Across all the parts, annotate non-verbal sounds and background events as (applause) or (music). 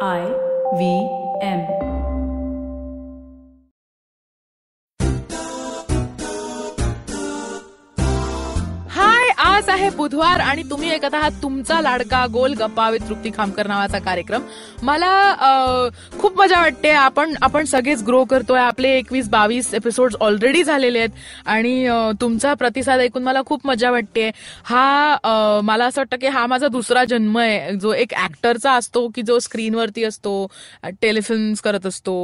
I V M. दिवस आहे बुधवार आणि तुम्ही ऐकत आहात तुमचा लाडका गोल गप्पा विथ तृप्ती खामकर नावाचा कार्यक्रम. मला खूप मजा वाटते. आपण आपण सगळेच ग्रो करतोय. आपले एकवीस बावीस एपिसोड ऑलरेडी झालेले आहेत. आणि तुमचा प्रतिसाद ऐकून मला खूप मजा वाटते. हा मला असं वाटतं की हा माझा दुसरा जन्म आहे. जो एक ऍक्टरचा असतो की जो स्क्रीनवरती असतो टेलिफिल्म्स करत असतो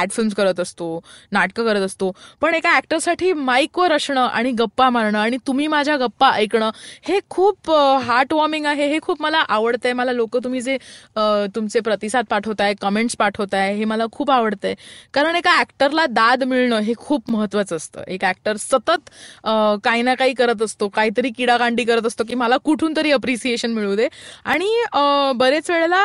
ऍड फिल्म्स करत असतो नाटकं करत असतो. पण एका ऍक्टरसाठी माईकवर असणं आणि गप्पा मारणं आणि तुम्ही माझ्या गप्पा ऐकणं हे खूप हार्ट वॉर्मिंग आहे हे खूप मला आवडतंय. मला लोक तुम्ही जे तुमचे प्रतिसाद पाठवताय कमेंट्स पाठवताय हे मला खूप आवडतंय. कारण एका ऍक्टरला दाद मिळणं हे खूप महत्वाचं असतं. एक ऍक्टर सतत काही ना काही करत असतो काहीतरी किडाकांडी करत असतो की मला कुठून तरी अप्रिसिएशन मिळू दे. आणि बरेच वेळेला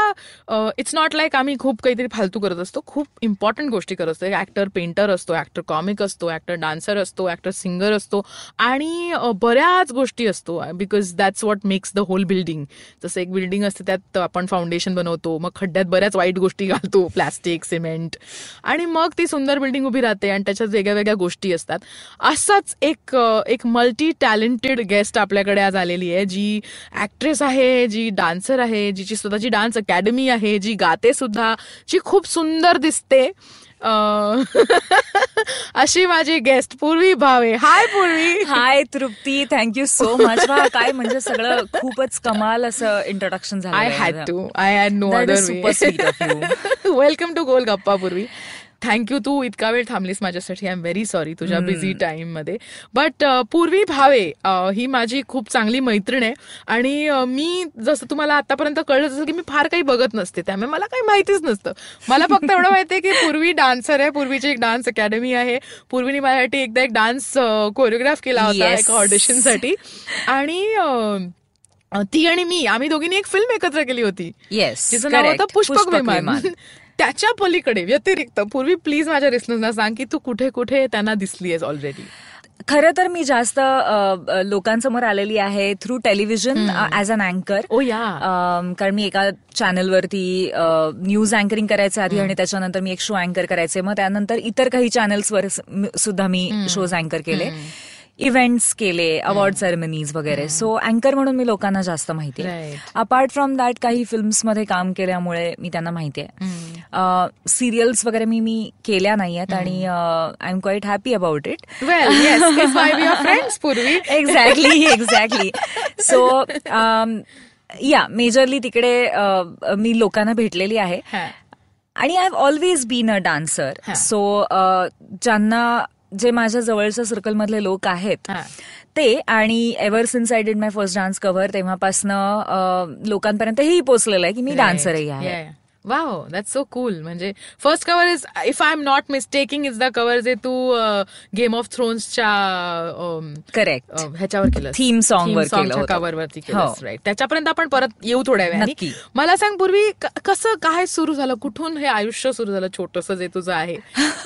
इट्स नॉट लाईक आम्ही खूप काहीतरी फालतू करत असतो. खूप इम्पॉर्टंट गोष्टी करत असतो. एक ऍक्टर पेंटर असतो ऍक्टर कॉमिक असतो ऍक्टर डान्सर असतो ऍक्टर सिंगर असतो. आणि बऱ्याच गोष्टी असतो because that's what makes the whole building जसं एक बिल्डिंग असते त्यात आपण फाउंडेशन बनवतो मग खड्ड्यात बऱ्याच वाईट गोष्टी घालतो प्लॅस्टिक सिमेंट आणि मग ती सुंदर बिल्डिंग उभी राहते आणि त्याच्यात वेगळ्या वेगळ्या गोष्टी असतात. असाच एक एक मल्टी टॅलेंटेड गेस्ट आपल्याकडे आज आलेली आहे जी ऍक्ट्रेस आहे जी डान्सर आहे जिची स्वतःची डान्स अकॅडमी आहे जी गाते सुद्धा जी खूप सुंदर दिसते. (laughs) अशी माझी guest Purvi Bhave. Hi Purvi. Hi Trupti. Thank you so much काय म्हणजे सगळं खूपच कमाल असं इंट्रोडक्शन झालं I had to I had no other. Welcome to Gol Gappa Purvi. Thank you तू इतका वेळ थांबलीस माझ्यासाठी. आय एम व्हेरी सॉरी तुझ्या बिझी टाइममध्ये. बट पूर्वी भावे ही माझी खूप चांगली मैत्रीण आहे. आणि मी जसं तुम्हाला आतापर्यंत कळलं जसं की मी फार काही बघत नसते. त्यामुळे मला काही माहितीच नसतं. मला फक्त एवढं (laughs) माहितीये की पूर्वी डान्सर आहे पूर्वीची एक डान्स अकॅडमी आहे. पूर्वीने माझ्यासाठी एकदा एक डान्स कोरिओग्राफ केला होता. एका ऑडिशनसाठी आणि ती आणि मी आम्ही दोघींनी एक फिल्म एकत्र केली होती. येस तिचं नाव होतं पुष्पक विमान. (laughs) त्याच्या पलीकडे व्यतिरिक्त पूर्वी प्लीज माझ्या रिस्नर्सना सांग की तू कुठे कुठे त्यांना दिसली आहेस ऑलरेडी खरं तर मी जास्त लोकांसमोर आलेली आहे थ्रू टेलिव्हिजन ऍज अन अँकर ओ या कारण मी एका चॅनलवरती न्यूज अँकरिंग करायचं आधी आणि त्याच्यानंतर मी एक शो अँकर करायचे. मग त्यानंतर इतर काही चॅनल्सवर सुद्धा मी शोज अँकर केले. इव्हेंट्स केले अवॉर्ड सेरेमनीज वगैरे. सो अँकर म्हणून मी लोकांना जास्त माहिती आहे. अपार्ट फ्रॉम दॅट काही फिल्म्समध्ये काम केल्यामुळे मी त्यांना माहिती आहे. सिरियल्स वगैरे मी मी केल्या नाहीयेत आणि I am quite happy about it friends Purvi exactly exactly so या मेजरली तिकडे मी लोकांना भेटलेली आहे. आणि I have always been a dancer. So ज्यांना जे माझ्या जवळच्या सर्कलमधले लोक आहेत. ते आणि ever since I did my first dance cover तेव्हापासनं लोकांपर्यंत हेही पोचलेलं आहे की मी डान्सरही आहे. वाव दॅट्स सो कूल म्हणजे first cover is if I am not mistaking is the cover जे तू गेम ऑफ थ्रोन्सच्या करेक्ट ह्याच्यावर केलं Theme song वर केलं. कव्हरवरती केलं. हो. राईट त्याच्यापर्यंत आपण परत येऊ थोड्या वेळाने. नक्की. मला सांग पूर्वी कसं काय सुरू झालं? कुठून हे आयुष्य सुरू झालं? छोटस जे तुझं आहे.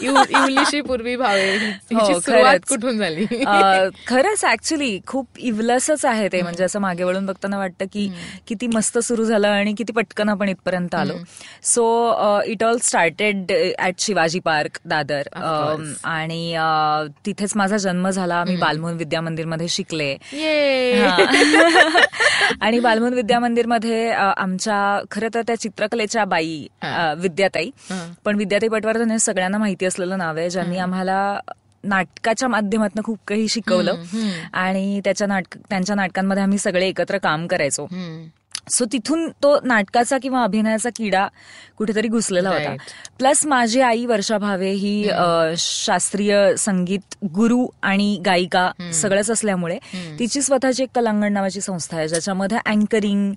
इव- इवलीशी पूर्वी भावे. हो, सुरुवात. कुठून झाली? खरंच ऍक्च्युली खूप इवलसच आहे ते. म्हणजे असं मागे वळून बघताना वाटतं की किती मस्त सुरू झालं आणि किती पटकन आपण इथपर्यंत आलो. So it all started at Shivaji Park Dadar आणि अ, तिथेच माझा जन्म झाला. मी बालमोहन विद्या मंदिरमध्ये शिकले ये. (laughs) आणि बालमोहन विद्या मंदिरमध्ये आमच्या खरं तर त्या चित्रकलेच्या बाई विद्याताई. पण विद्याताई पटवर्धन हे सगळ्यांना माहिती असलेलं नाव आहे ज्यांनी आम्हाला नाटकाच्या माध्यमातून खूप काही शिकवलं. आणि त्याच्या नाटक त्यांच्या नाटकांमध्ये आम्ही सगळे एकत्र काम करायचो. सो तिथून तो नाटकाचा किंवा अभिनयाचा किडा कुठेतरी घुसलेला होता. Right. प्लस माझी आई वर्षा भावे ही अ, शास्त्रीय संगीत गुरु आणि गायिका सगळंच असल्यामुळे तिची स्वतःची एक कलांगण नावाची संस्था आहे ज्याच्यामध्ये अँकरिंग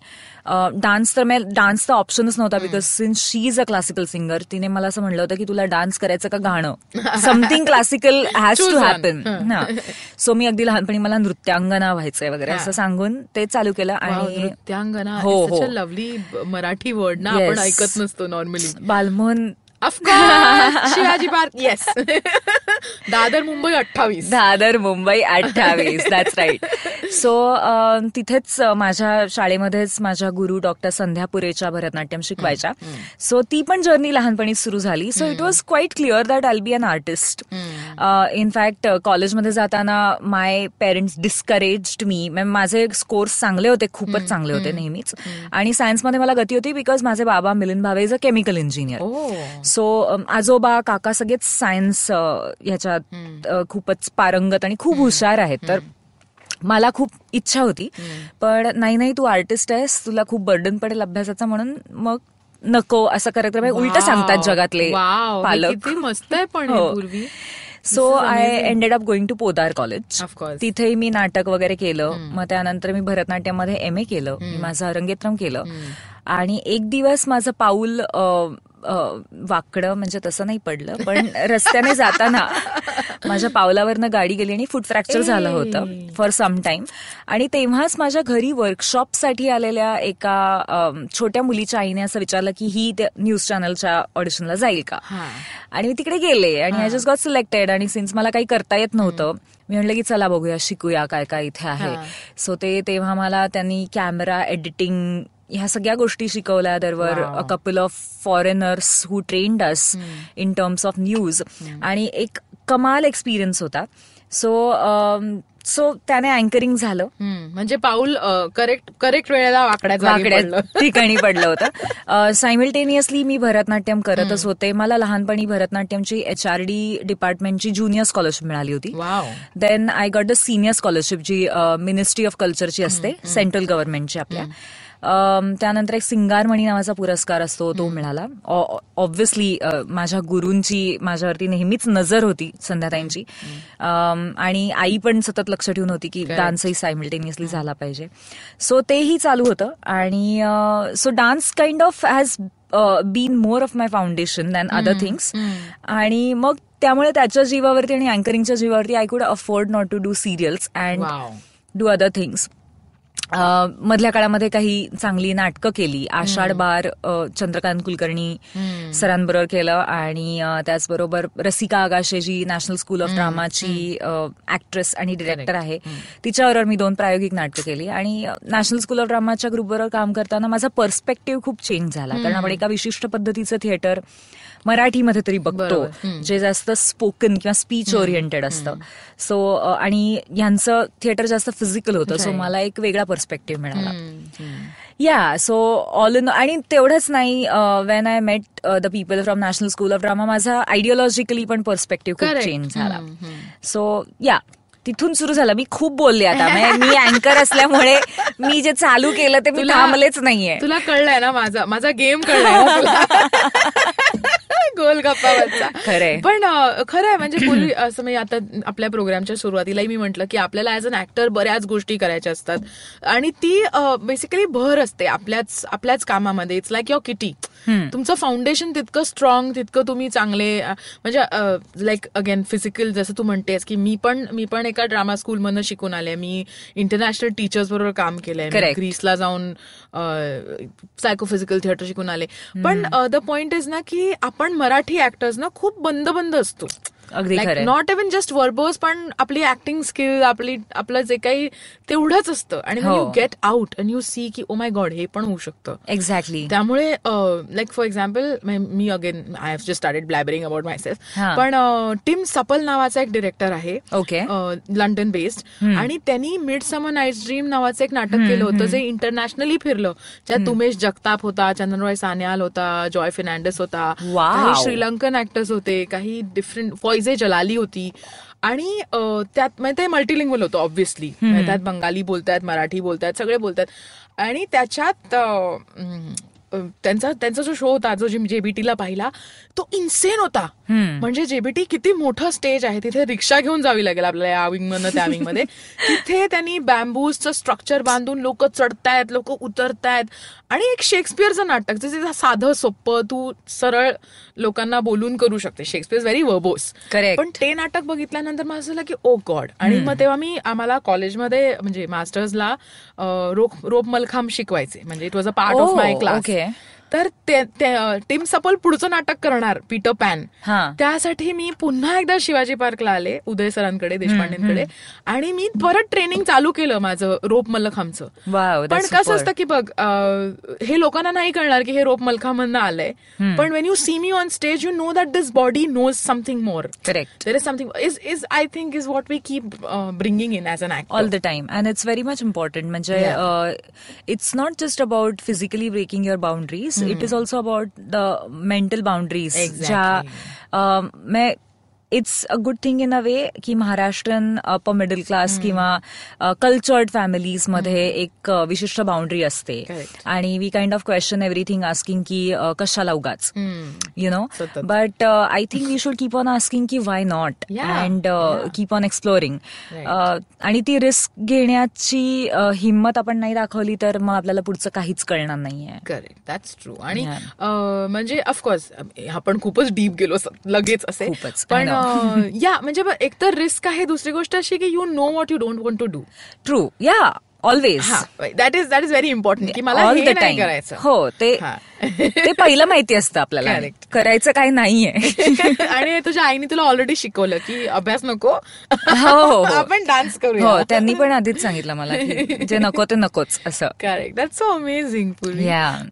डान्स तर डान्स तर ऑप्शनच नव्हता because since she is a classical singer तिने मला असं म्हणलं होतं की तुला डान्स करायचं का गाणं? Something classical has to. Happen so मी अगदी लहानपणी मला नृत्यांगना व्हायचंय वगैरे असं सांगून ते चालू केलं आणि नृत्यांगना हो, हो. लवली मराठी वर्ड ना. आपण ऐकत नसतो normally Balmohan of course (laughs) Shivaji Park. Yes (laughs) Dadar Mumbai अठ्ठावीस. दादर मुंबई अठ्ठावीस. दॅट्स राईट सो तिथेच माझ्या शाळेमध्येच माझ्या गुरु डॉक्टर संध्या पुरेच्या भरतनाट्यम शिकवायच्या. सो ती पण जर्नी लहानपणीच सुरू झाली. So it was quite clear that I'll be an artist in fact कॉलेजमध्ये जाताना माय पेरेंट्स डिस्करेज्ड मी माझे स्कोर्स चांगले होते खूपच चांगले होते नेहमीच. आणि सायन्समध्ये मला गती होती बिकॉज माझे बाबा Milind Bhave is a chemical engineer so आजोबा काका सगळेच सायन्स ह्याच्यात खूपच पारंगत आणि खूप हुशार आहेत. तर मला खूप इच्छा होती. पण नाही नाही तू आर्टिस्ट आहेस तुला खूप बर्डन पडेल अभ्यासाचा म्हणून मग नको असं करत उलट सांगतात जगातले पालक. किती मस्त आहे पण हे. Purvi. So I ended up going to Podar College. तिथेही मी नाटक वगैरे केलं. मग त्यानंतर मी भरतनाट्यममध्ये एम ए केलं. मी माझं अरंगेत्रम केलं. आणि एक दिवस माझं पाऊल वाकडं म्हणजे तसं नाही पडलं पण रस्त्याने जाताना माझ्या पावलावरनं गाडी गेली आणि फूट फ्रॅक्चर झालं होतं फॉर सम टाइम आणि तेव्हाच माझ्या घरी वर्कशॉपसाठी आलेल्या एका छोट्या मुलीच्या आईने असं विचारलं की ही त्या न्यूज चॅनलच्या ऑडिशनला जाईल का. आणि मी तिकडे गेले आणि आय जस्ट गॉट सिलेक्टेड आणि सिन्स मला काही करता येत नव्हतं मी म्हटलं की चला बघूया शिकूया काय काय इथे आहे. सो ते तेव्हा मला त्यांनी कॅमेरा एडिटिंग ह्या सगळ्या गोष्टी शिकवल्या दरवर Wow. A couple of foreigners who trained us in terms of news आणि एक कमाल एक्सपिरियन्स होता. सो सो त्याने अँकरिंग झालं. हम्म, म्हणजे पाऊल करेक्ट करेक्ट वेळेला वाकड्या. (laughs) ठिकाणी पडलं होतं. सायमल्टेनियसली मी भरतनाट्यम करतच होते. मला लहानपणी भरतनाट्यमची एच आर डी डिपार्टमेंटची ज्युनियर स्कॉलरशिप मिळाली होती. Then I got the senior scholarship G ministry of कल्चरची असते सेंट्रल गव्हर्नमेंटची आपल्या. त्यानंतर एक सिंगारमणी नावाचा पुरस्कार असतो तो मिळाला. ऑब्व्हियसली माझ्या गुरूंची माझ्यावरती नेहमीच नजर होती संध्याताईंची. आणि आई पण सतत लक्ष ठेवून होती की. डान्सही सायमल्टेनियसली झाला पाहिजे. सो तेही चालू होतं. आणि so dance kind of has been more of my foundation than other things आणि मग त्यामुळे त्याच्या जीवावरती आणि अँकरिंगच्या जीवावरती I could afford not to do serials and do other things मधल्या काळामध्ये काही चांगली नाटकं केली. आषाढ बार चंद्रकांत कुलकर्णी सरांबरोबर केलं आणि त्याचबरोबर Rasika Agashe ji national school of ड्रामाची actress आणि डिरेक्टर आहे. तिच्याबरोबर मी दोन प्रायोगिक नाटकं केली आणि नॅशनल स्कूल ऑफ ड्रामाच्या ग्रुपबरोबर काम करताना माझा पर्स्पेक्टिव्ह खूप चेंज झाला. कारण आपण एका विशिष्ट पद्धतीचं थिएटर मराठीमध्ये तरी बघतो. जे जास्त स्पोकन किंवा स्पीच ओरिएंटेड असतं. सो आणि यांचं थिएटर जास्त फिजिकल होतं. सो. मला एक वेगळा पर्स्पेक्टिव्ह मिळाला. या सो ऑल इन आणि तेवढंच नाही when I met the people from National School of Drama माझा आयडिओलॉजिकली पण पर्स्पेक्टिव्ह खूप. चेंज झाला. सो या तिथून सुरू झालं. मी खूप बोलले आता. म्हणजे मी अँकर असल्यामुळे मी जे चालू केलं ते मी थांबलेच नाहीये. तुला कळलंय ना माझा माझा गेम कळलाय (laughs) ना तुला गोल गप्पावरचा खरंय. पण अं, खरं आहे म्हणजे पूर्वी (clears throat) असं म्हणजे आता आपल्या प्रोग्रामच्या सुरुवातीलाही मी म्हटलं की आपल्याला ऍज अन ऍक्टर बऱ्याच गोष्टी करायच्या असतात. आणि ती बेसिकली भर असते आपल्याच आपल्याच कामामध्ये. इट्स लाईक युअर किटी तुमचं फाउंडेशन तितकं स्ट्रॉंग तितकं तुम्ही चांगले म्हणजे लाईक अगेन फिजिकल जसं तू म्हणतेस की मी पण मी पण एका ड्रामा स्कूलमधनं शिकून आले. मी इंटरनॅशनल टीचर्स बरोबर काम केलंय. ग्रीसला जाऊन सायकोफिजिकल थिएटर शिकून आले. पण द पॉइंट इज ना की आपण मराठी ऍक्टर्स ना खूप बंद बंद असतो. अगदी. नॉट इव्हन जस्ट वर्बोज पण आपली ऍक्टिंग स्किल आपली आपलं जे काही तेवढंच असतं. आणि. You get out and you see की ओ माय गॉड हे पण होऊ शकतं. एक्झॅक्टली त्यामुळे like for example me again I have just started blabbering about myself. पण टिम सपल नावाचा एक डिरेक्टर आहे. ओके लंडन बेस्ड आणि त्यांनी मिड समर नाईट ड्रीम नावाचं एक नाटक केलं होतं जे इंटरनॅशनली फिरलं. ज्यात उमेश जगताप होता चंदनरॉय सान्याल होता जॉय फिर्नांडस होता. काही श्रीलंकन ऍक्टर्स होते काही डिफरंट फॉयझे जलाली होती. आणि त्यात म्हणजे ते मल्टिलिंग्वल होतं ऑब्व्हियसली त्यात बंगाली बोलतायत मराठी बोलतायत सगळे बोलतायत. आणि त्याच्यात त्यांचा त्यांचा जो शो होता जो जेबीटीला पाहिला तो इन्सेन होता. म्हणजे जेबीटी किती मोठं स्टेज आहे तिथे रिक्षा घेऊन जावी लागेल आपल्याला या विंग मधनं त्या विंगमध्ये (laughs) तिथे त्यांनी बॅम्बूजचं स्ट्रक्चर बांधून लोक चढतायत लोक उतरतायत. आणि एक शेक्सपियरचं नाटक जे साधं सोपं तू सरळ लोकांना बोलून करू शकते. Shakespeare very verbose. पण ते नाटक बघितल्यानंतर मला असं झालं की ओ गॉड आणि मग तेव्हा मी आम्हाला कॉलेजमध्ये म्हणजे मास्टर्सला रोप रोप मलखांब शिकवायचे. म्हणजे it was a part of Oh, my class. तर ते- ते- टिम सपल पुढचं नाटक करणार पीटर पॅन. त्यासाठी मी पुन्हा एकदा शिवाजी पार्कला आले उदय सरांकडे देशपांडेंकडे. आणि मी परत ट्रेनिंग चालू केलं माझं रोप मल्लखांबचं पण कसं असतं की बघ हे लोकांना नाही कळणार की हे रोप मलखामधनं आलंय. पण when you see me on stage you know that this body knows something more correct there is something is is I think is what we keep bringing in as an all the time and it's very much important म्हणजे it's not just about physically breaking your boundaries it is hmm. also about the mental boundaries exactly. Ja, um, मैं it's a good thing in a way की Maharashtrian upper middle class किंवा cultured फॅमिलीजमध्ये एक विशिष्ट boundary असते. आणि we kind of question everything asking की कशाला उगाच. You know. But I think we should keep on asking की why not and. Keep on exploring. आणि ती रिस्क घेण्याची हिंमत आपण नाही दाखवली तर मग आपल्याला पुढचं काहीच कळणार नाहीये. करेक्ट दॅट्स ट्रू आणि म्हणजे ऑफकोर्स आपण खूपच डीप गेलो लगेच असे. पण (laughs) या म्हणजे एकतर रिस्क आहे दुसरी गोष्ट अशी की you know what you don't want to do true yeah always that is that is very important की मला हे नाही करायचं. हो ते. ते पहिलं माहिती असतं आपल्याला. करायचं काही नाहीये. (laughs) आणि तुझ्या आईने तुला ऑलरेडी शिकवलं की अभ्यास नको. हो, हो. आपण डान्स हो करूया त्यांनी पण आधीच सांगितलं मला की जे नको ते नकोच असं. करेक्ट दॅट्स सो अमेझिंग पूर्वी.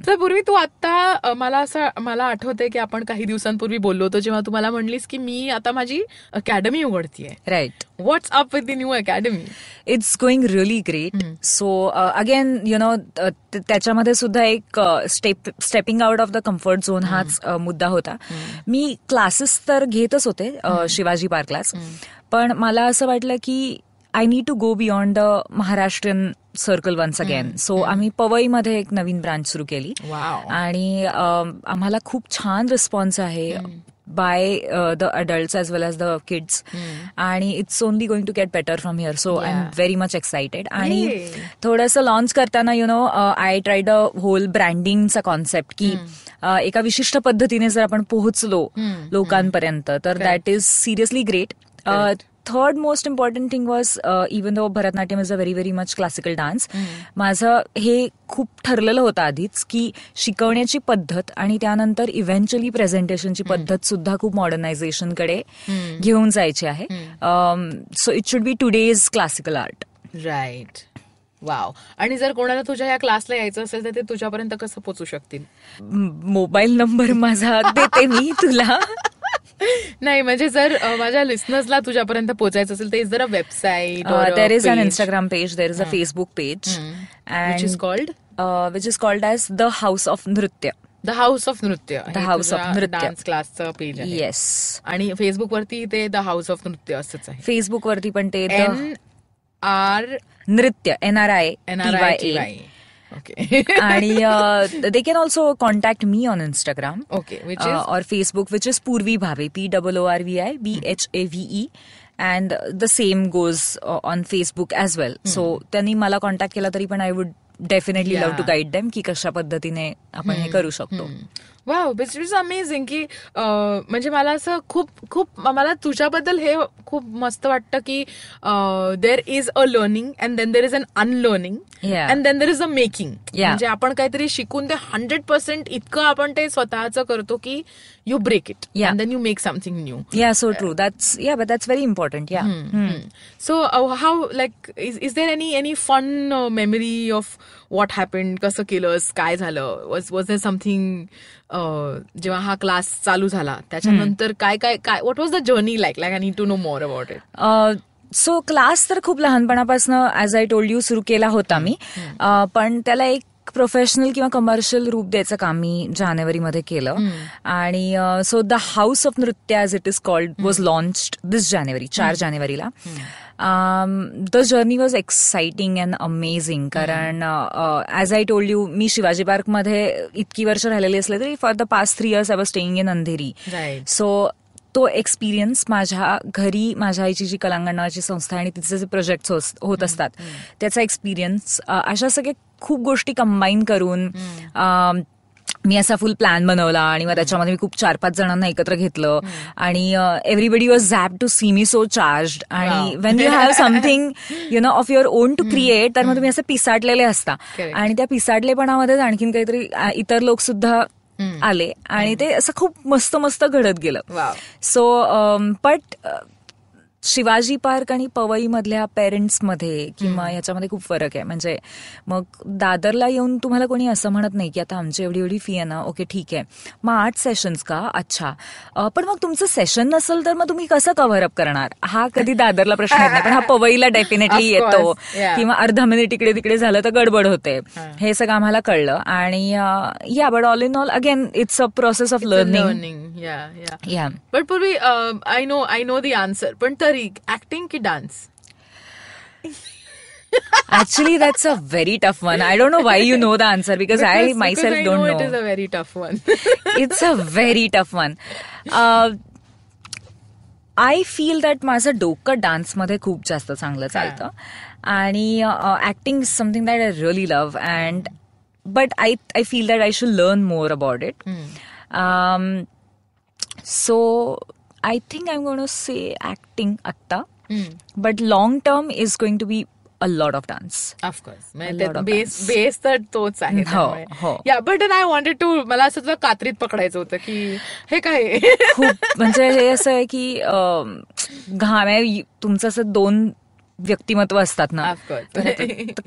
तर पूर्वी तू आता मला असं मला आठवतंय की आपण काही दिवसांपूर्वी बोललो होतो जेव्हा तू मला म्हणलीस की मी आता माझी academy उघडतीये. Right what's up with the new academy it's going really great so again you know त्याच्यामध्ये सुद्धा एक step stepping out of the comfort zone हाच मुद्दा होता. मी क्लासेस तर घेतच होते शिवाजी पार्कलाच पण मला असं वाटलं की I need to go beyond the Maharashtrian circle once again so आम्ही पवईमध्ये एक नवीन ब्रांच सुरू केली. आणि आम्हाला खूप छान रिस्पॉन्स आहे. By the adult as well as the kids आणि it's only going to get better from here so I am Yeah. Very much excited आणि. थोडंसं लॉन्च करताना you know I tried a whole ब्रँडिंगचा concept की अ, एका विशिष्ट पद्धतीने जर आपण पोहोचलो लोकांपर्यंत तर that is seriously great third most important thing was even though Bharatanatyam is a very very much classical dance माझं हे खूप ठरलेलं होतं आधीच की शिकवण्याची पद्धत आणि त्यानंतर इव्हेंच्युअली प्रेझेंटेशनची पद्धत सुद्धा खूप मॉडर्नायझेशनकडे घेऊन जायची आहे. So it should be today's classical art right wow आणि जर कोणाला तुझ्या या क्लासला यायचं असेल तर ते तुझ्यापर्यंत कसं पोचू शकतील? मोबाईल नंबर माझा देते मी तुला. (laughs) नाही म्हणजे जर माझ्या लिस्नर्सला तुझ्यापर्यंत पोहोचायचं असेल तर इज जर a website there is an Instagram page there is a Facebook page which is called which is called as the House of Nritya the House of Nritya The House of Nritya. Dance क्लासचं page yes आणि Facebook वरती ते the house of नृत्य असंच आहे. Facebook वरती पण ते are Nritya N R I N R okay आणि they can also contact me on Instagram okay which is or Facebook which is Purvi Bhave P double O R V I B H A V E and the same goes on Facebook as well so त्यांनी मला contact केला तरी पण I would definitely love to. Guide them की कशा पद्धतीने आपण हे करू शकतो. वाव विच इज अमेझिंग की म्हणजे मला असं खूप खूप मला तुझ्याबद्दल हे खूप मस्त वाटतं की there is a learning and then there is an unlearning. And then there is a making. म्हणजे आपण काहीतरी शिकून ते हंड्रेड पर्सेंट इतकं आपण ते स्वतःचं करतो की you break it then you make something new yeah so true that's yeah but that's very important yeah so how like is is there any any fun memory of what happened कसं केलंस काय झालं was was there something जेव्हा हा class चालू झाला त्याच्यानंतर काय काय काय what was the journey like like I need to know more about it so class तर खूप लहानपणापासून ॲज आय टोल्ड यू सुरू केला होता मी. पण त्याला एक प्रोफेशनल किंवा कमर्शियल रूप द्यायचं काम मी जानेवारीमध्ये केलं. आणि so the House of Nritya as it is called was launch this जानेवारी चार जानेवारीला. The journey was exciting and amazing कारण ॲज आय टोल्ड यू मी शिवाजी पार्कमध्ये इतकी वर्ष राहिलेली असले तरी for the past three years I was staying in Andheri so तो एक्सपिरियन्स माझ्या घरी माझ्या आईची जी कलांगणाची संस्था आणि तिचे जे प्रोजेक्ट होत असतात त्याचा एक्सपिरियन्स अशा सगळ्या खूप गोष्टी कंबाईन करून मी असा फुल प्लॅन बनवला आणि मग त्याच्यामध्ये मी खूप चार पाच जणांना एकत्र घेतलं. आणि everybody was zap to see me so charge आणि. When you have something you know of your own to create तर मग तुम्ही असं पिसाटलेले असता. आणि त्या पिसाटलेपणामध्येच आणखीन काहीतरी इतर लोक सुद्धा आले. आणि ते असं खूप मस्त मस्त घडत गेलं. सो बट शिवाजी पार्क आणि पवई मधल्या पेरेंट्समध्ये किंवा याच्यामध्ये खूप फरक आहे. म्हणजे मग दादरला येऊन तुम्हाला कोणी असं म्हणत नाही की आता आमची एवढी एवढी फी आहे ना ओके ठीक आहे. मग आठ सेशन्स का? अच्छा. पण मग तुमचं सेशन नसेल तर मग तुम्ही कसं कव्हर अप करणार? हा कधी दादरला प्रश्न येत नाही पण हा (laughs) पवईला डेफिनेटली येतो. किंवा अर्धा मिनिट इकडे तिकडे झालं तर गडबड होते. हे. सगळं आम्हाला कळलं. आणि yeah but all in all again it's a process of learning learning या या या पण Purvi I know I know the answer पण तरी ऍक्टिंग की dance (laughs) Actually, that's a very tough one. I don't know why you know the answer because, I myself I don't know know. it is a very tough one. (laughs) it's a very tough one. Uh, I feel that माझं डोकं डान्समध्ये खूप जास्त चांगलं चालतं आणि acting is something that I really love and but I I feel that I should learn more about it so I think I am gonna say acting आत्ता but long term is going to be a lot of dance of course A lot of base base तर तोच आहे. या but I wanted to मला असं तुला कात्रीत पकडायचं होतं की हे काय? खूप म्हणजे हे असं आहे की घाम आहे तुमचं असं दोन व्यक्तिमत्व असतात ना.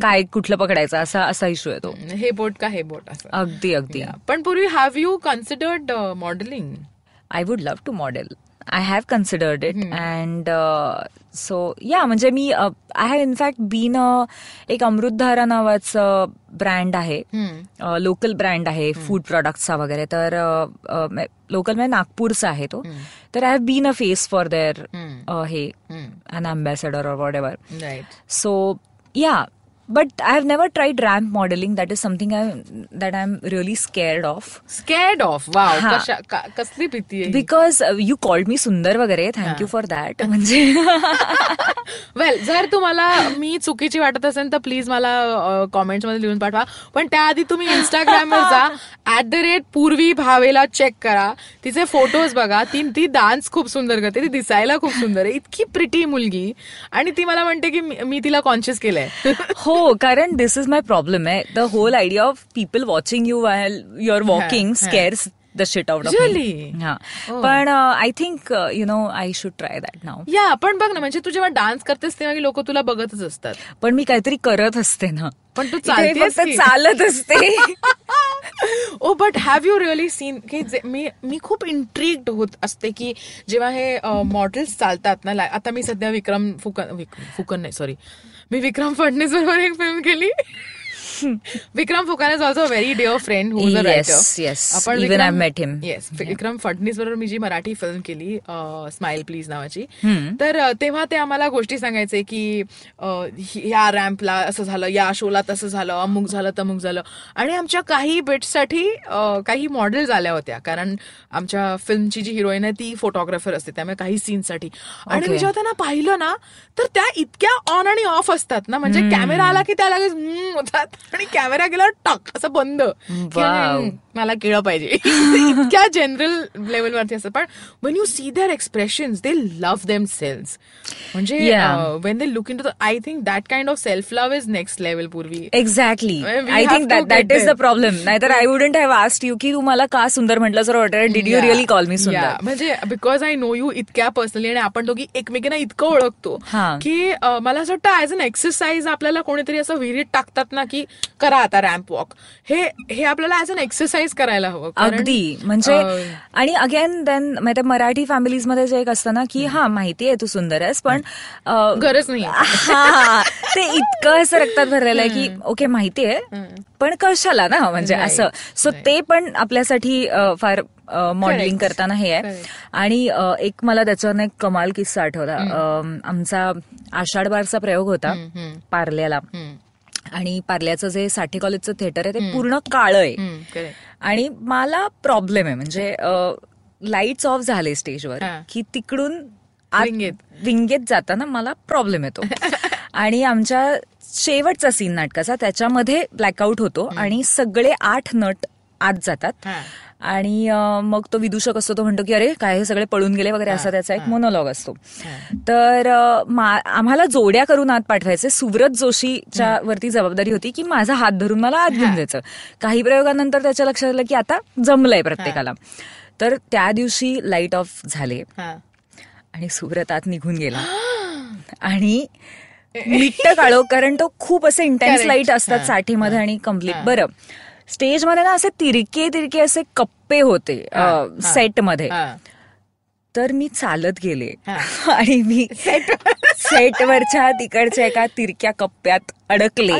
काय कुठलं पकायचं असा असा इश्यू येतो हे बोट का हे बोट असं. अगदी अगदी. पण Purvi have you considered modeling I would love to model I have considered it and so yeah म्हणजे मी I have in fact been एक अमृतधारा नावाचं ब्रँड आहे. लोकल ब्रँड आहे फूड प्रॉडक्टचा वगैरे. तर लोकल म्हणजे नागपूरचा आहे तो. तर I have been a face for their हे an ambassador or whatever So yeah, but I have never tried ramp modeling. That is something I that I'm really scared of. Scared of wow हा. कशा का- कसली भीती आहे uh, you called me सुंदर वगैरे thank you for that म्हणजे वेल जर तुम्हाला मी चुकीची वाटत असेल तर प्लीज मला कॉमेंट्समध्ये लिहून पाठवा. पण त्याआधी तुम्ही इंस्टाग्रामवर जा. ऍट द रेट पूर्वी भावेला चेक करा. तिचे फोटोज बघा. ती ती डान्स खूप सुंदर करते. ती दिसायला खूप सुंदर आहे. इतकी प्रिटी मुलगी. आणि ती मला म्हणते की मी मी तिला कॉन्शियस केलंय. हो कारण दिस इज माय प्रॉब्लेम आहे the whole idea of people watching you you are walking हा. Scares the shit out Really? हा Oh. पण I think you know I should try that now yeah पण बघ ना म्हणजे तू जेव्हा डान्स करतेस तेव्हा लोक तुला बघतच असतात पण मी काहीतरी करत असते ना पण तू? चालत असते ओ but have you really seen की मी मी खूप इंट्रिग्ड होत असते की जेव्हा हे मॉडेल्स चालतात ना आता मी सध्या विक्रम फुकन फुकन नाही सॉरी मी विक्रम फडणीस बरोबर एक फिल्म केली. Vikram Phukan is also very dear friend who uh Yes, yes. Even I've met him. Yes Vikram Phadnis बरोबर मी जी मराठी फिल्म केली स्माइल प्लीज नावाची. तर तेव्हा ते आम्हाला गोष्टी सांगायचे की या रॅम्पला असं झालं या शोला तसं झालं अमुक झालं तमुक झालं. आणि आमच्या काही बिट्ससाठी काही मॉडेल्स आल्या होत्या. कारण आमच्या फिल्मची जी हिरोईन आहे ती फोटोग्राफर असते. त्यामुळे काही सीनसाठी आणि. मी जेव्हा त्यांना पाहिलं ना तर त्या इतक्या ऑन आणि ऑफ असतात ना. म्हणजे कॅमेरा आला की त्या लगेच होतात. आणि कॅमेरा गेला टक असं बंद. मला केळं पाहिजे. (laughs) इतक्या जनरल लेवलवरती असतात पण when you see their expression they love themselves म्हणजे. When they look into I think that kind of self love is next level Purvi exactly I think that is the. Problem नाहीतर I wouldn't have asked you की तू मला का सुंदर म्हटलं sir what are did you really call me सुंदर म्हणजे because I know you इतक्या पर्सनली आणि आपण दोघी एकमेकींना इतकं ओळखतो. की मला असं वाटतं ऍज अन एक्सरसाइज आपल्याला कोणीतरी असं विहिरीत टाकतात ना की करा आता रॅम्प वॉक हे हे आपल्याला ऍज अन एक्सरसाइज करायला हवं. अगदी. म्हणजे आणि अगेन देन म्हणजे मराठी फॅमिलीजमध्ये जे एक असतं ना की हा माहिती आहे तू सुंदर आहेस पण गरज नाही. हा ते इतकं असं रक्तात भरलेलं आहे की ओके माहिती आहे पण कशाला ना म्हणजे असं. सो ते पण आपल्यासाठी फार मॉडेलिंग. करताना हे आहे. आणि एक मला त्याच्यावर एक कमाल किस्सा आठवला. आमचा आषाढ बारचा प्रयोग होता. पार्ल्याला. आणि पार्ल्याचं जे साठे कॉलेजचं थिएटर आहे ते पूर्ण काळं आहे. आणि मला प्रॉब्लेम आहे म्हणजे लाईट्स ऑफ झाले स्टेजवर. की तिकडून विंगेत. विंगेत जाताना मला प्रॉब्लेम येतो (laughs) आणि आमच्या शेवटचा सीन नाटकाचा त्याच्यामध्ये ब्लॅकआउट होतो आणि सगळे आठ नट आत जातात. आणि मग तो विदूषक असतो तो म्हणतो की अरे काय हे सगळे पळून गेले वगैरे असा त्याचा एक मोनोलॉग असतो. तर आम्हाला जोड्या करून आत पाठवायचे. सुव्रत जोशीच्या वरती जबाबदारी होती की माझा हात धरून मला आत घेऊन जायचं. काही प्रयोगानंतर त्याच्या लक्षात आलं की आता जमलंय प्रत्येकाला. तर त्या दिवशी लाइट ऑफ झाले. आणि सुव्रत आत निघून गेला. (gasps) आणि मिट्ट काळो कारण तो खूप असे इंटेन्स. लाइट असतात साठीमध्ये आणि कंप्लीट बरं. स्टेजमध्ये ना असे तिरके तिरके असे कप्पे होते. सेटमध्ये. तर मी चालत गेले. (laughs) आणि मी सेटवरच्या तिकडच्या एका तिरक्या कप्प्यात अडकले.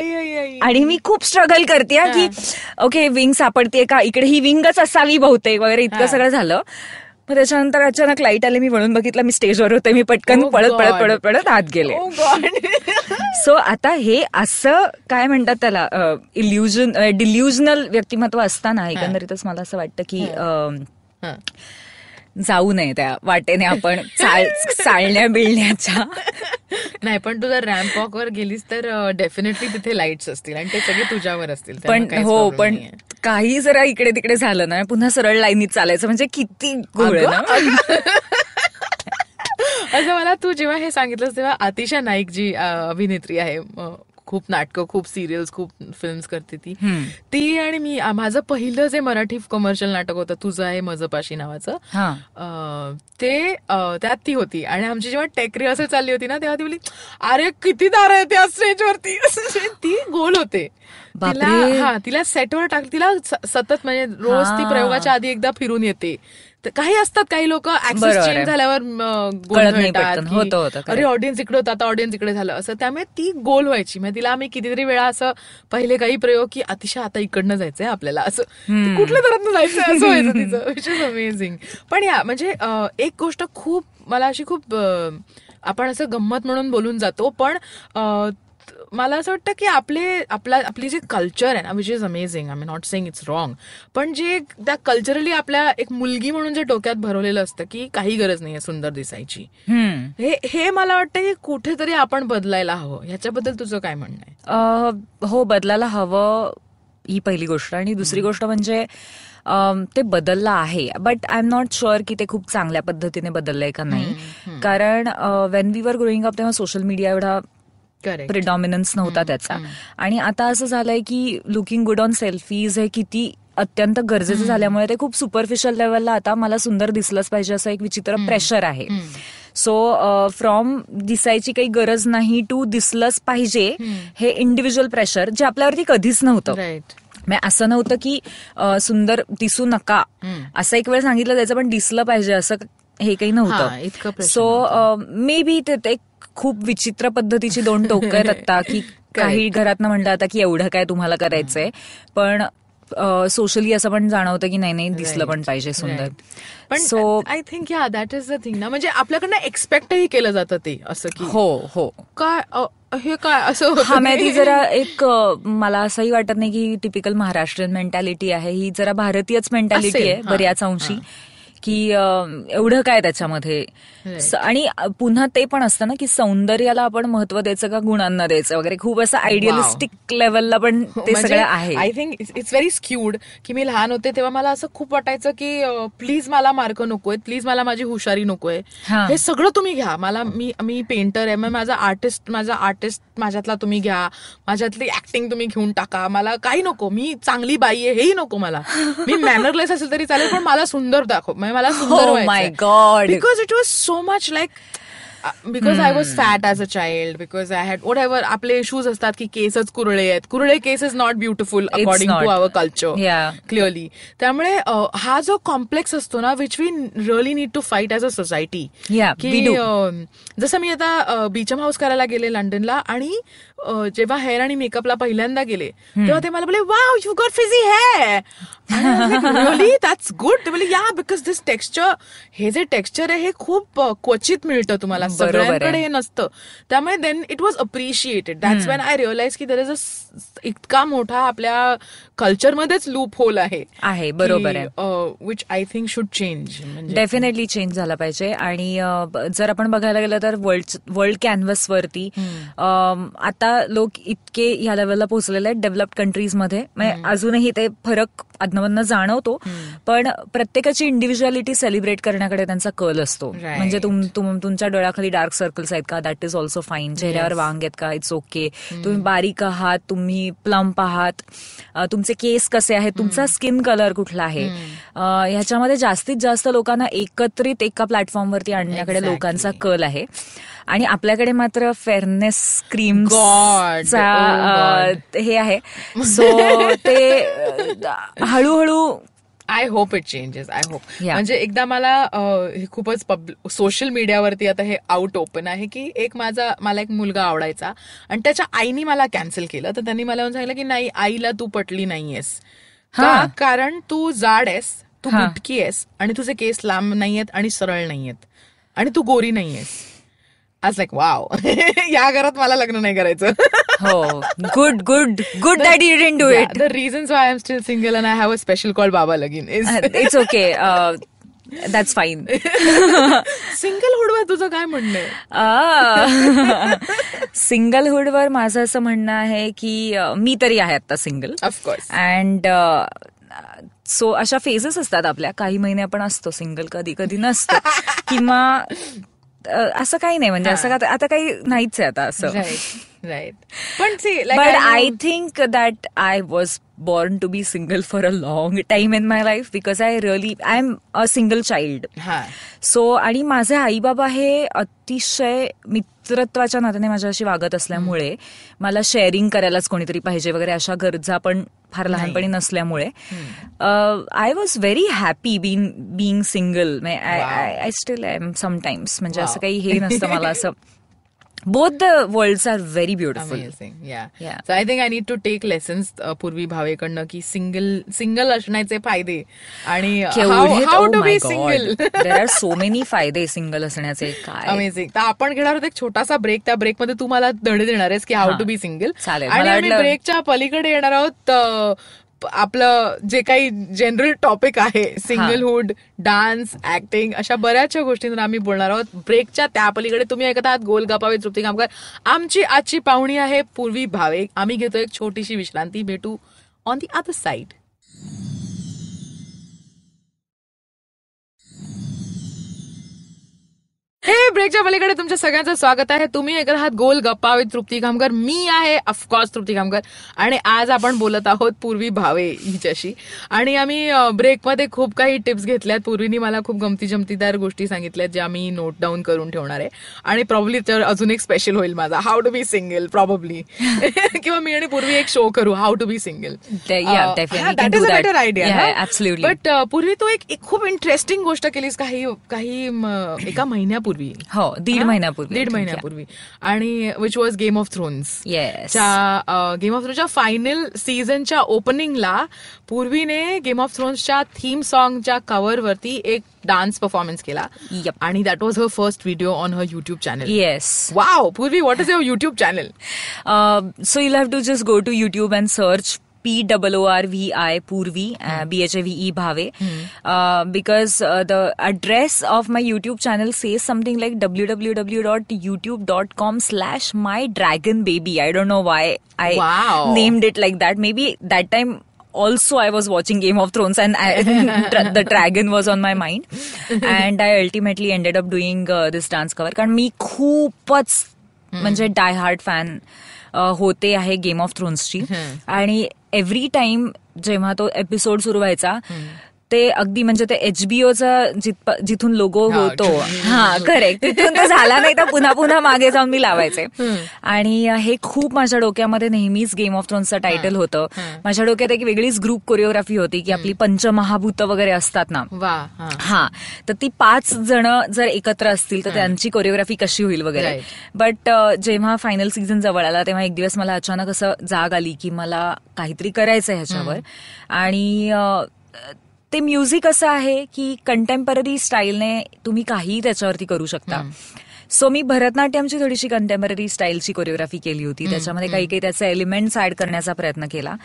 आणि मी खूप स्ट्रगल करते की ओके विंग सापडते का इकडे ही विंगच असावी बहुतेक वगैरे इतकं. सगळं झालं मग त्याच्यानंतर अचानक लाइट आले मी वळून बघितलं मी स्टेजवर होते मी पटकन Oh पळत पळत. पळत पळत आत गेले Oh. सो आता हे असं काय म्हणतात त्याला इल्युजन डिल्युजनल व्यक्तिमत्व असताना एकंदरीतच मला असं वाटतं की. जाऊ नये त्या वाटेने आपण चाल- चालण्या बिळण्याच्या नाही पण तू जर रॅम्प वॉक वर गेलीस तर डेफिनेटली तिथे लाईट्स असतील आणि ते सगळे तुझ्यावर असतील. पण हो पण. काही जरा इकडे तिकडे झालं ना पुन्हा सरळ लाईनीत चालायचं म्हणजे किती गोळ ना? (laughs) असं मला तू जेव्हा हे सांगितलंस तेव्हा आतिशा नाईक जी अभिनेत्री आहे. खूप नाटकं खूप सिरियल्स खूप फिल्म्स करते ती. ती आणि मी माझं पहिलं जे मराठी कमर्शियल नाटक होतं तुझं आहे मजपाशी नावाचं ते त्यात ती होती. आणि आमची जेव्हा टेक रिहर्सल चालली होती ना तेव्हा ती बोली अरे किती दार आहे त्या स्टेजवरती (laughs) ती गोल होते. तिला. हा तिला सेटवर टाक तिला सतत म्हणजे रोज ती. प्रयोगाच्या आधी एकदा फिरून येते. काही असतात काही लोक ऍक्सेस चेंज. झाल्यावर अरे. ऑडियन्स इकडे होता आता ऑडियन्स इकडे झालं. असं त्यामुळे ती गोल व्हायची. म्हणजे तिला आम्ही कितीतरी वेळा असं पहिले काही प्रयोग की अतिशय आता इकडनं जायचंय आपल्याला. असं कुठल्या तऱ्हेनं जायचं असं व्हायचं तिचं विच इज अमेझिंग पण या म्हणजे एक गोष्ट खूप मला अशी खूप आपण असं गंमत म्हणून बोलून जातो पण मला असं वाटतं की आपले आपला आपली जी कल्चर आहे ना which is amazing I me not saying it's wrong पण जे त्या कल्चरली आपल्या एक मुलगी म्हणून जे डोक्यात भरवलेलं असतं की काही गरज नाहीये सुंदर दिसायची. हे हे मला वाटतं की कुठेतरी आपण बदलायला हवं. ह्याच्याबद्दल तुझं काय म्हणणं आहे? हो बदलायला हवं ही पहिली गोष्ट. आणि दुसरी गोष्ट म्हणजे ते बदललं आहे. But I am not sure की ते खूप चांगल्या पद्धतीने बदललंय का नाही. कारण when we were growing up तेव्हा सोशल मीडिया एवढा प्रिडॉमिनन्स नव्हता त्याचा. आणि आता असं झालंय की लुकिंग गुड ऑन सेल्फीज हे किती अत्यंत गरजेचं झाल्यामुळे ते खूप सुपरफिशियल लेवलला आता मला सुंदर दिसलंच पाहिजे असं एक विचित्र प्रेशर आहे. सो फ्रॉम दिसायची काही गरज नाही टू दिसलंच पाहिजे हे इंडिव्हिज्युअल प्रेशर जे आपल्यावरती कधीच नव्हतं. असं नव्हतं की सुंदर दिसू नका. असं एक वेळ सांगितलं जायचं पण दिसलं पाहिजे असं हे काही नव्हतं. सो मे बी ते ते खूप विचित्र पद्धतीची दोन टोकं आहेत आता की (laughs) काही घरातनं म्हणलं आता की एवढं काय तुम्हाला करायचंय. पण सोशली असं पण जाणवतं की नाही नाही दिसलं पण पाहिजे सुंदर. पण so I think yeah that is the thing ना. म्हणजे आपल्याकडनं एक्सपेक्टही केलं जातं ते असं की. हो हो. काय हे काय असं हा ते? जरा एक मला असंही वाटत नाही की टिपिकल महाराष्ट्रीयन मेंटॅलिटी आहे. ही जरा भारतीयच मेंटॅलिटी आहे बऱ्याच अंशी. की एवढं काय त्याच्यामध्ये? आणि पुन्हा ते पण असतं ना की सौंदर्याला आपण महत्त्व द्यायचं का गुणांना द्यायचं वगैरे? खूप असं आयडियलिस्टिक लेवलला पण ते सगळं आहे. I think it's very skewed की मी लहान होते तेव्हा मला असं खूप वाटायचं की प्लीज मला मार्क नकोय प्लीज मला माझी हुशारी नकोय. हा. हे सगळं तुम्ही घ्या. मला मी मी पेंटर आहे मग माझा आर्टिस्ट माझा आर्टिस्ट माझ्यातला तुम्ही घ्या. माझ्यातली ऍक्टिंग तुम्ही घेऊन टाका. मला काही नको. मी चांगली बाई आहे हेही नको मला. मी मॅनरलेस असेल तरी चालेल पण मला सुंदर दाखव. म्हणजे मला (laughs) सुंदर Oh my God. Because it was so much like because I was fat as a child because I had whatever आपले इश्यूज असतात की केसच कुरळे आहेत कुरळे केस is not beautiful according. To our culture. Clearly त्यामुळे हा जो कॉम्प्लेक्स असतो ना which we really need to fight as a society की जसं मी आता बीचम हाऊस करायला गेले लंडनला आणि जेव्हा हेअर आणि मेकअपला पहिल्यांदा गेले तेव्हा ते मला बोले wow you got frizzy hair that's good ते बोले या बिकॉज दिस टेक्स्चर हे जे टेक्स्चर आहे हे खूप क्वचित मिळतं तुम्हाला. सगळ्यांकडे हे नसतं. त्यामुळे then it was appreciated that's when I realize की दर इज अ इतका मोठा आपल्या कल्चरमध्येच लूप होल आहे आहे, बरोबर आहे. Which I think should change definitely change झाला पाहिजे. आणि जर आपण बघायला गेलं तर वर्ल्ड वर्ल्ड कॅनव्हसवरती अम, आता लोक इतके ह्या लेवलला पोहोचलेले आहेत डेव्हलप्ड कंट्रीजमध्ये म्हणजे अजूनही ते फरक अधनमधनं जाणवतो. पण प्रत्येकाची इंडिव्हिज्युअलिटी सेलिब्रेट करण्याकडे त्यांचा कल असतो. म्हणजे तुम तुम- तुमच्या डोळ्याखाली डार्क सर्कल्स आहेत का? दॅट इज ऑल्सो फाईन चेहऱ्यावर वांग आहेत का? इट्स ओके तुम्ही बारीक आहात तुम्ही प्लम्प आहात. तुमचे केस कसे आहेत? तुमचा स्किन कलर कुठला आहे? ह्याच्यामध्ये जास्तीत जास्त लोकांना एकत्रित एका प्लॅटफॉर्मवरती आणण्याकडे. लोकांचा कल आहे. आणि आपल्याकडे मात्र फेअरनेस क्रीम. Oh हे आहे. सो (laughs) ते हळूहळू I hope it changes I hope. म्हणजे एकदा मला हे खूपच सोशल मीडियावरती आता हे आउट ओपन आहे की एक माझा मला एक मुलगा आवडायचा आणि त्याच्या आईनी मला कॅन्सल केलं. तर त्यांनी मला येऊन सांगितलं की नाही आईला तू पटली नाहीयेस. हा. कारण तू जाड आहेस तू. बुटकी आहेस आणि तुझे केस लांब नाहीयेत आणि सरळ नाहीयेत. आणि तू गोरी नाहीयेस. आज लाईक वाव या घरात मला लग्न नाही करायचं. (laughs) हो. Good good good that you didn't do it the reasons why am still single and I have a special call बाबा लगीन इट्स ओके दॅट्स फाईन सिंगलहुडवर तुझं काय म्हणणं सिंगलहुडवर (laughs) (laughs) माझं असं म्हणणं आहे की अ, मी तरी आहे आता single of course and so अशा फेजेस असतात आपल्या. काही महिने आपण असतो सिंगल कधी कधी नसतो. किंवा असं काही नाही म्हणजे असं का- आता काही नाहीच आहे आता असं. राईट पण but I think that I was born to be single for a long time in my life because I really I am a single child हा. सो आणि माझे आई बाबा हे अतिशय मित्रत्वाच्या नात्याने माझ्याशी वागत असल्यामुळे मला शेअरिंग करायलाच कोणीतरी पाहिजे वगैरे अशा गरजा पण फार लहानपणी नसल्यामुळे. I was very happy been being single I still am sometimes म्हणजे असं काही हे नसतं मला असं. (laughs) Both the worlds are very beautiful amazing yeah Yeah. So I think I need to take lessons Purvi भावेकडनं की सिंगल सिंगल असण्याचे फायदे. आणि how to be single there are so many फायदे सिंगल असण्याचे काय? अमेझिंग तर आपण घेणार आहोत एक छोटासा ब्रेक त्या ब्रेकमध्ये तू मला धडे देणार आहेस की हाऊ. To be single. आणि ब्रेकच्या पलीकडे येणार आहोत आपलं जे काही जनरल टॉपिक आहे सिंगलहुड डान्स ऍक्टिंग अशा बऱ्याचशा गोष्टींवर आम्ही बोलणार आहोत. ब्रेकच्या त्या पलीकडे तुम्ही ऐकत आहात गोल गपावे तृप्ती कामकर आमची आजची पाहुणी आहे पूर्वी भावे. आम्ही घेतो एक छोटीशी विश्रांती. भेटू ऑन दी अदर साइड ब्रेकच्या पलीकडे तुमच्या सगळ्यांचं स्वागत आहे. तुम्ही ऐकत आहात गोल गप्पा विथ तृप्ती कामकर मी आहे ऑफकोर्स तृप्ती कामकर आणि आज आपण बोलत आहोत पूर्वी भावे हिच्याशी. आणि आम्ही ब्रेकमध्ये खूप काही टिप्स घेतल्यात. पूर्वीनी मला खूप गमती जमतीदार गोष्टी सांगितल्यात ज्या मी नोट डाऊन करून ठेवणार आहे. आणि प्रॉब्ली तर अजून एक स्पेशल होईल माझा. How to be single probably किंवा मी आणि पूर्वी एक शो करू how to be single that is a that. Better idea. But Purvi तू एक खूप इंटरेस्टिंग गोष्ट केलीस. काही काही एका महिन्यापूर्वी. हो दीड? महिन्यापूर्वी दीड महिन्यापूर्वी. आणि which was game of thrones yes च्या गेम ऑफ थ्रोनच्या फायनल सीझनच्या ओपनिंगला पूर्वीने गेम ऑफ थ्रोन्सच्या थीम सॉन्गच्या कव्हरवरती एक डान्स परफॉर्मन्स केला. आणि that was her first video on her YouTube channel yes wow Purvi what is your YouTube channel so you'll have to just go P W R V I Purvi B H A V E Bhave because the address of my YouTube channel say something like W W W dot YouTube dot com slash my dragon baby I don't know why I named it like that maybe that time also I was watching game of thrones and the dragon was on my mind and I ultimately ended up doing this dance cover कारण मी खूपच म्हणजे डाय heart fan होते आहे game of थ्रोन्सची आणि every time जेव्हा तो episode सुरू व्हायचा ते अगदी म्हणजे ते एचबीओचा जिथून लोगो होतो. हा करेक्ट तिथून तो झाला नाही तर पुन्हा पुन्हा मागे जाऊन मी लावायचे. आणि हे खूप माझ्या डोक्यामध्ये नेहमीच गेम ऑफ थ्रोन्सचं टायटल होतं. माझ्या डोक्यात एक वेगळीच ग्रुप कोरिओग्राफी होती की आपली पंचमहाभूत वगैरे असतात ना. हा. तर ती पाच जण जर एकत्र असतील तर त्यांची कोरिओग्राफी कशी होईल वगैरे. बट जेव्हा फायनल सीझन जवळ आला तेव्हा एक दिवस मला अचानक असं जाग आली की मला काहीतरी करायचंय ह्याच्यावर. आणि ते म्युझिक असं आहे की कंटेम्पररी स्टाईलने तुम्ही काहीही त्याच्यावरती करू शकता. सो मी भरतनाट्यमची थोडीशी कंटेम्पररी स्टाईलची कोरिओग्राफी केली होती. त्याच्यामध्ये काही काही त्याचे एलिमेंट्स ऍड करण्याचा प्रयत्न केला.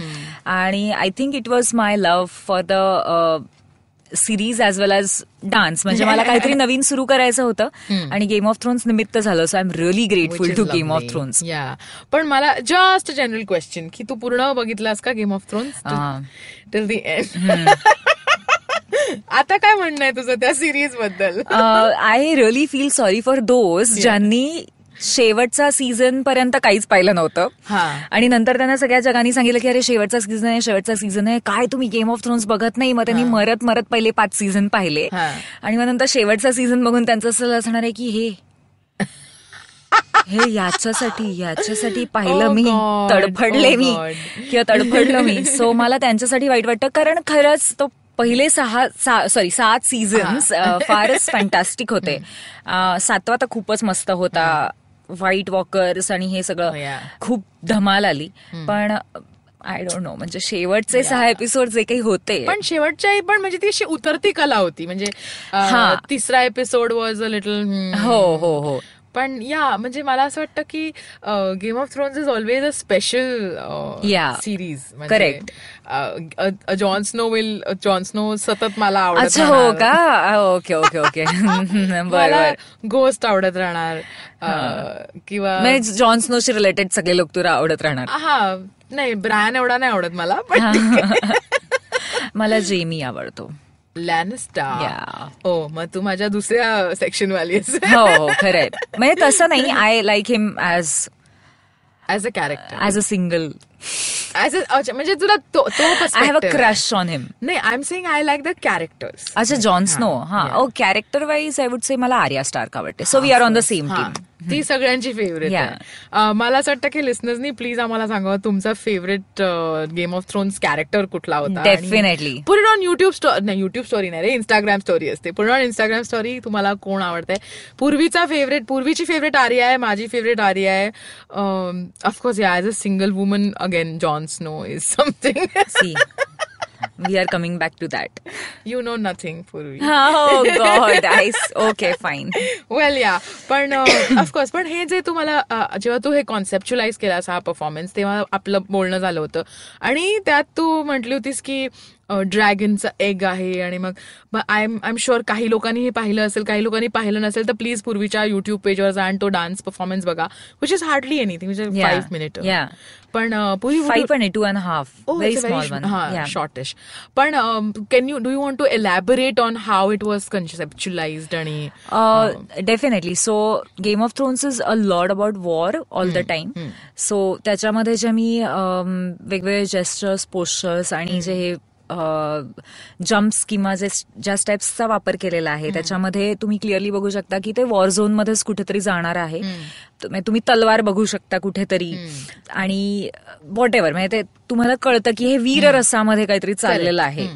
आणि I think it was my love for the series as well as dance म्हणजे मला काहीतरी नवीन सुरू करायचं होतं आणि गेम ऑफ थ्रोन्स निमित्त झालं. So I am really grateful to game of thrones या पण मला जस्ट जनरल क्वेश्चन की तू पूर्ण बघितलास का game of thrones till the end आता काय म्हणणं आहे तुझं त्या सिरीजबद्दल? I really feel sorry for those ज्यांनी शेवटचा सीझन पर्यंत काहीच पाहिलं नव्हतं. हा. आणि नंतर त्यांना सगळ्या जगांनी सांगितलं की अरे शेवटचा सीझन आहे शेवटचा सीझन आहे. काय तुम्ही गेम ऑफ थ्रोन्स बघत नाही? मग त्यांनी मरत मरत पहिले पाच सीझन पाहिले. हा. आणि मग नंतर शेवटचा सीझन बघून त्यांचं असं असणार आहे की हे हे याच्यासाठी याच्यासाठी पाहिलं Oh मी. तडफडले oh मी. किंवा तडफडलो मी. (laughs) सो मला त्यांच्यासाठी वाईट वाटतं. कारण खरंच तो पहिले सहा सॉरी सात सीझन्स फारच फॅन्टॅस्टिक होते. सातवा तर खूपच मस्त होता. व्हाईट वॉकर्स आणि हे सगळं yeah. खूप धमाल आली. पण आय डोंट नो म्हणजे शेवटचे सहा एपिसोड जे काही होते. पण शेवटच्या पण म्हणजे ती अशी उतरती कला होती. म्हणजे हा. तिसरा एपिसोड वॉज अ लिटल हो हो हो. पण या म्हणजे मला असं वाटतं की game of thrones is always a special Yeah. Series Correct. Jon Snow will Jon Snow सतत मला आवडत हो. का ओके ओके ओके मला गोस्ट आवडत राहणार किंवा जॉन स्नोशी रिलेटेड सगळे लोक तुला आवडत राहणार हा नाही ब्रायन एवढा नाही आवडत मला (laughs) पण. (laughs) मला जेमी आवडतो लॅनस्टा Yeah. हो मग तू माझ्या दुसऱ्या सेक्शन वाली हो खरंय. म्हणजे तसं नाही I like him as as a character as a single as a म्हणजे तुला तो I have a. Crush on him नाही I am saying I like the characters अच्छा जॉन स्नो हा. ओ character wise I would say मला Arya Stark आवडते. So we are on the same team ती (laughs) सगळ्यांची फेवरेट. आहे. मला असं वाटतं की लिस्नर्सनी प्लीज आम्हाला सांगा तुमचा favourite game of thrones character कुठला होता? Definitely. पुढे ऑन युट्यूब स्टोरी नाही युट्यूब स्टोरी नाही रे इंस्टाग्राम स्टोरी असते. पुढे ऑन इंस्टाग्राम स्टोरी तुम्हाला कोण आवडतंय? पूर्वीचा फेवरेट पूर्वीची फेवरेट आर्या आहे माझी फेवरेट आर्या आहे. Of course yeah as a single woman again Jon Snow is something see we are coming back to that you know nothing god eyes okay fine well yeah पण of course पण हे जे तुम्हाला जेव्हा तू हे कॉन्सेप्च्युलाइज केलास हा परफॉर्मन्स तेव्हा आपलं बोलणं झालं होतं. आणि त्यात तू म्हटली होतीस की ड्रॅगनचा एग आहे आणि मग I am I am sure काही लोकांनी हे पाहिलं असेल काही लोकांनी पाहिलं नसेल तर प्लीज पूर्वीच्या युट्यूब पेजवर जा आणि तो डान्स परफॉर्मन्स बघा विच इज हार्डली एनिथिंग म्हणजे Yeah. Five minute. पण पूर्वी टू अँड हाफ shortish. पण can you do you want to elaborate on how it was conceptualized आणि definitely so game of thrones is a lot about war all the time so त्याच्यामध्ये जे मी वेगवेगळे gestures posters आणि जे हे jumps किंवा जे ज्या स्टेप्सचा वापर केलेला आहे त्याच्यामध्ये तुम्ही क्लिअरली बघू शकता की ते वॉर झोन मध्येच कुठेतरी जाणार आहे. म्हणजे तुम्ही तलवार बघू शकता कुठेतरी. आणि वॉट एव्हर म्हणजे ते तुम्हाला कळतं की हे वीर रसामध्ये काहीतरी चाललेलं आहे.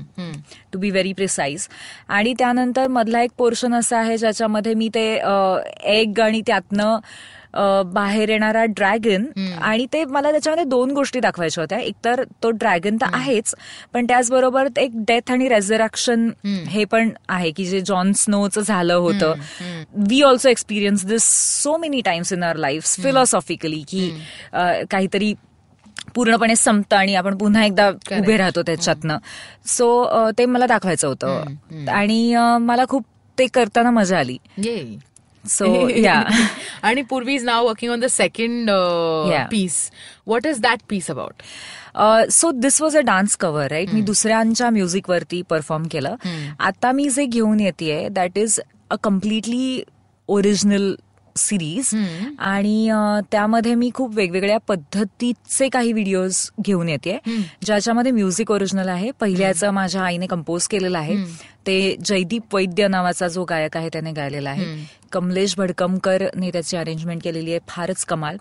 टू बी व्हेरी प्रिसाईज आणि त्यानंतर मधला एक पोर्शन असा आहे ज्याच्यामध्ये मी ते एग आणि त्यातनं बाहेर येणारा ड्रॅगन आणि ते मला त्याच्यामध्ये दोन गोष्टी दाखवायच्या होत्या. एकतर तो ड्रॅगन तर आहेच पण त्याचबरोबर एक डेथ आणि रेझरॅक्शन हे पण आहे की जे जॉन स्नोचं झालं होतं. We also experience this so many times in our life philosophically की काहीतरी पूर्णपणे संपतं आणि आपण पुन्हा एकदा उभे राहतो त्याच्यातनं. सो ते मला दाखवायचं होतं. आणि मला खूप ते करताना मजा आली. सो या (laughs) आणि Purvi is now working on the second Yeah. Piece what is that piece about so this was a dance cover right मी दुसऱ्यांच्या म्युझिकवरती परफॉर्म केलं. आता मी जे घेऊन येते that is a completely original series आणि अ, त्यामध्ये मी खूप वेगवेगळ्या पद्धतीचे काही व्हिडिओज घेऊन येते ज्याच्यामध्ये म्युझिक ओरिजिनल आहे. पहिल्याचं माझ्या आईने कंपोज केलेलं आहे. ते जयदीप वैद्य नावाचा जो गायक आहे त्याने गायलेला आहे. कमलेश भडकमकरने त्याची अरेंजमेंट केलेली आहे फारच कमाल.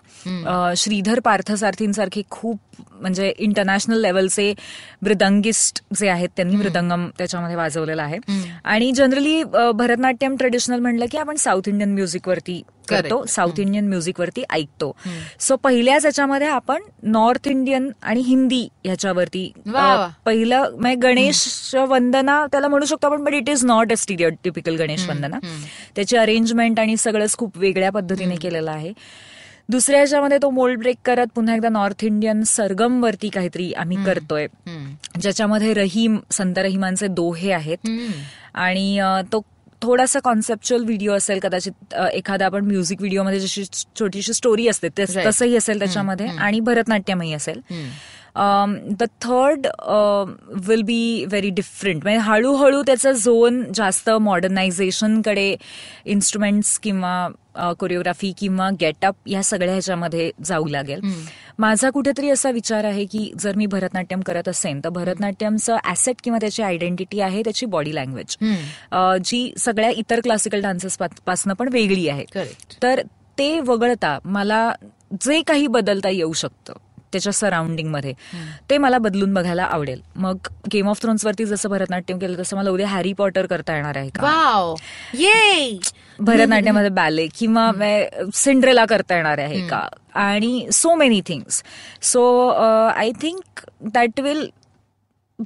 श्रीधर पार्थसारथींसारखे खूप म्हणजे इंटरनॅशनल लेवलचे मृदंगिस्ट जे आहेत त्यांनी मृदंगम त्याच्यामध्ये वाजवलेला आहे. आणि जनरली भरतनाट्यम ट्रेडिशनल म्हणलं की आपण साऊथ इंडियन म्युझिकवरती करतो. साऊथ इंडियन म्युझिकवरती ऐकतो. सो पहिल्याच याच्यामध्ये आपण नॉर्थ इंडियन आणि हिंदी ह्याच्यावरती. पहिलं म्हणजे गणेश वंदना त्याला म्हणू शकतो आपण but it is not a typical Ganesh Vandana. त्याची अरेंजमेंट अरेंजमेंट आणि सगळंच खूप वेगळ्या पद्धतीने केलेलं आहे. दुसऱ्या ह्याच्यामध्ये तो मोल्ड ब्रेक करत पुन्हा एकदा नॉर्थ इंडियन सरगम वरती काहीतरी आम्ही करतोय. ज्याच्यामध्ये रहीम संत रहिमांचे दोहे आहेत. आणि तो थोडासा कॉन्सेप्च्युअल व्हिडिओ असेल कदाचित एखादा आपण म्युझिक व्हिडिओमध्ये जशी छोटीशी स्टोरी असते. तसंही असेल त्याच्यामध्ये. आणि भरतनाट्यमही असेल. The third will be very different म्हणजे हळूहळू त्याचा झोन जास्त मॉडर्नायझेशनकडे इन्स्ट्रुमेंट्स किंवा कोरिओग्राफी किंवा गेटअप या सगळ्या ह्याच्यामध्ये जाऊ लागेल. माझा कुठेतरी असा विचार आहे की जर मी भरतनाट्यम करत असेन तर भरतनाट्यमचं ऍसेट किंवा त्याची आयडेंटिटी आहे त्याची बॉडी लँग्वेज जी सगळ्या इतर क्लासिकल डान्सेस पासून पण वेगळी आहे. तर ते वगळता मला जे काही बदलता येऊ शकतं. त्याच्या सराउंडिंगमध्ये ते मला बदलून बघायला आवडेल. मग गेम ऑफ थ्रोन्स वरती जसं भरतनाट्यम केलं तसं मला उद्या हॅरी पॉटर करता येणार आहे का? ये भरतनाट्यमध्ये बॅले किंवा सिंड्रेला करता येणार आहे का? आणि so many things so I think that will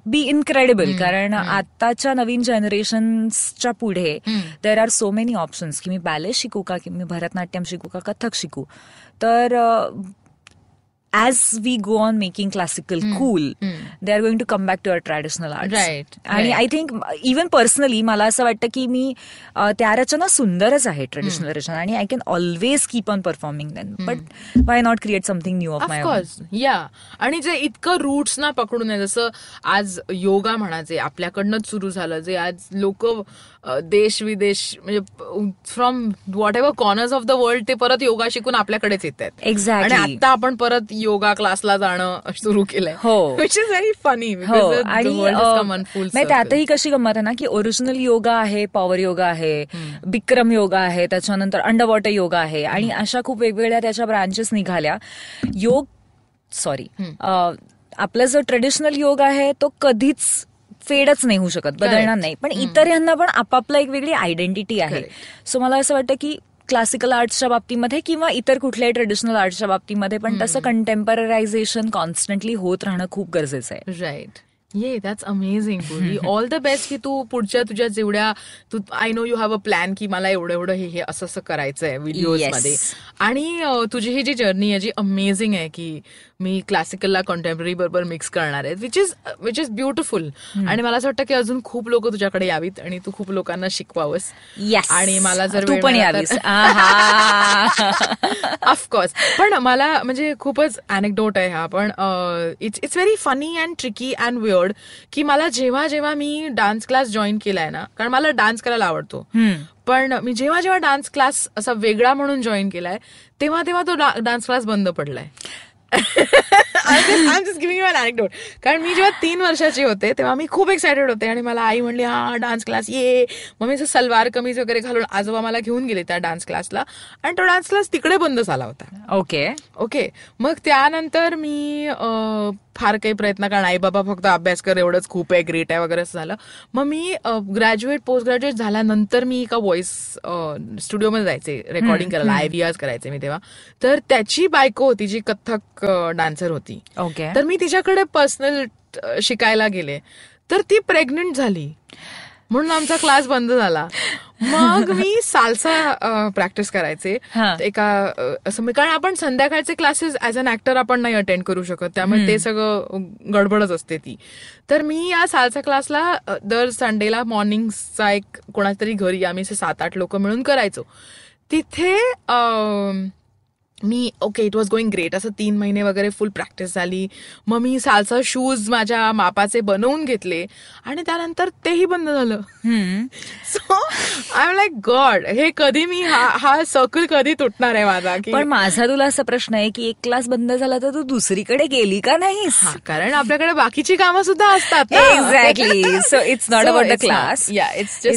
be incredible कारण आताच्या नवीन जनरेशनच्या पुढे there are so many options की मी बॅले शिकू का? की मी भरतनाट्यम शिकू का? कथक शिकू. तर as we go on making classical cool they are going to come back to uh traditional art Right, आणि right. I think even personally मला असं वाटतं की मी त्या रचना सुंदरच आहे ट्रेडिशनल रचना आणि I can always keep on performing then but why not create something new of my yeah आणि जे इतकं रूट्स ना पकडून आहे जसं आज योगा म्हणायचे आपल्याकडनंच सुरू झालं जे आज लोक देश विदेश म्हणजे from whatever corners of the world ते परत योगा शिकून आपल्याकडेच येत आहेत. Exactly. आणि आता आपण परत योगा क्लासला जाणं सुरू केलंय. हो. विच इज व्हेरी फनी हो. आणि त्यातही कशी गंमत आहे ना की ओरिजिनल योगा आहे पॉवर योगा आहे बिक्रम योगा आहे त्याच्यानंतर अंडर वॉटर योगा आहे. आणि अशा खूप वेगवेगळ्या त्याच्या ब्रांचेस निघाल्या. योग सॉरी आपला जो ट्रेडिशनल योग आहे तो कधीच फेडच नाही होऊ शकत बदलणार नाही. पण इतर यांना पण आपापला एक वेगळी आयडेंटिटी आहे. सो मला असं वाटतं की क्लासिकल आर्ट्सच्या बाबतीमध्ये किंवा इतर कुठल्याही ट्रेडिशनल आर्ट्सच्या बाबतीमध्ये पण तसं कंटेम्पररायझेशन कॉन्स्टंटली होत राहणं खूप गरजेचं आहे. Right yeah that's amazing Purvi all the best की तू पुढच्या तुझ्या जेवढ्या तू I know you have a plan की मला एवढं एवढं हे हे असं असं करायचं आहे व्हिडिओज Yes. मध्ये. आणि तुझी ही जी जर्नी आहे जी अमेझिंग आहे की मी क्लासिकलला कॉन्टेम्पररी बरोबर मिक्स करणार आहे which is which is beautiful आणि मला असं वाटतं की अजून खूप लोक तुझ्याकडे यावीत आणि तू खूप लोकांना शिकवावंस. आणि मला जर तू पण यावीस. (laughs) ऑफकोर्स पण मला म्हणजे खूपच अनेक्डोट आहे हा पण it's it's very funny and tricky and weird की मला जेव्हा जेव्हा मी डान्स क्लास जॉईन केलाय ना कारण मला डान्स करायला आवडतो. पण मी जेव्हा जेव्हा डान्स क्लास असा वेगळा म्हणून जॉईन केलाय तेव्हा तेव्हा तो डान्स क्लास बंद पडलाय I just giving you an anecdote कारण मी जेव्हा तीन वर्षाची होते तेव्हा मी खूप एक्सायटेड होते आणि मला आई म्हणली हा डान्स क्लास ये. मग मी असं सलवार कमीज वगैरे घालून आजोबा मला घेऊन गेले त्या डान्स क्लासला आणि तो डान्स क्लास तिकडे बंद झाला होता. ओके ओके मग त्यानंतर मी फार काही प्रयत्न कारण आई बाबा फक्त अभ्यास कर एवढंच खूप आहे ग्रेट आहे वगैरे असं झालं. मग मी ग्रॅज्युएट पोस्ट ग्रॅज्युएट झाल्यानंतर मी एका व्हॉइस स्टुडिओमध्ये जायचे रेकॉर्डिंग करायला आय व्ही करायचे मी तेव्हा. तर त्याची बायको होती जी कथ्थक डान्सर होती. ओके. तर मी तिच्याकडे पर्सनल शिकायला गेले. तर ती प्रेग्नेंट झाली. म्हणून आमचा क्लास बंद झाला. मग मी सालसा प्रॅक्टिस करायचे. एका असं मी- कारण आपण संध्याकाळचे क्लासेस ऍज अन ऍक्टर आपण नाही अटेंड करू शकत. त्यामुळे ते सगळं गडबडच असते ती. तर मी या सालसा क्लासला दर संडेला मॉर्निंगचा एक कोणाच्या तरी घरी आम्ही सात आठ लोक मिळून करायचो. तिथे मी okay it was going great असं तीन महिने वगैरे फुल प्रॅक्टिस झाली. मग मी सालसा शूज माझ्या मापाचे बनवून घेतले. आणि त्यानंतर तेही बंद झालं. So I am like God हे कधी मी हा हा सर्कल कधी तुटणार आहे माझा? पण माझा तुला असा प्रश्न आहे की एक क्लास बंद झाला तर तू दुसरीकडे गेली का नाहीस? हा, कारण आपल्याकडे बाकीची कामं सुद्धा असतात. Exactly so it's not about the class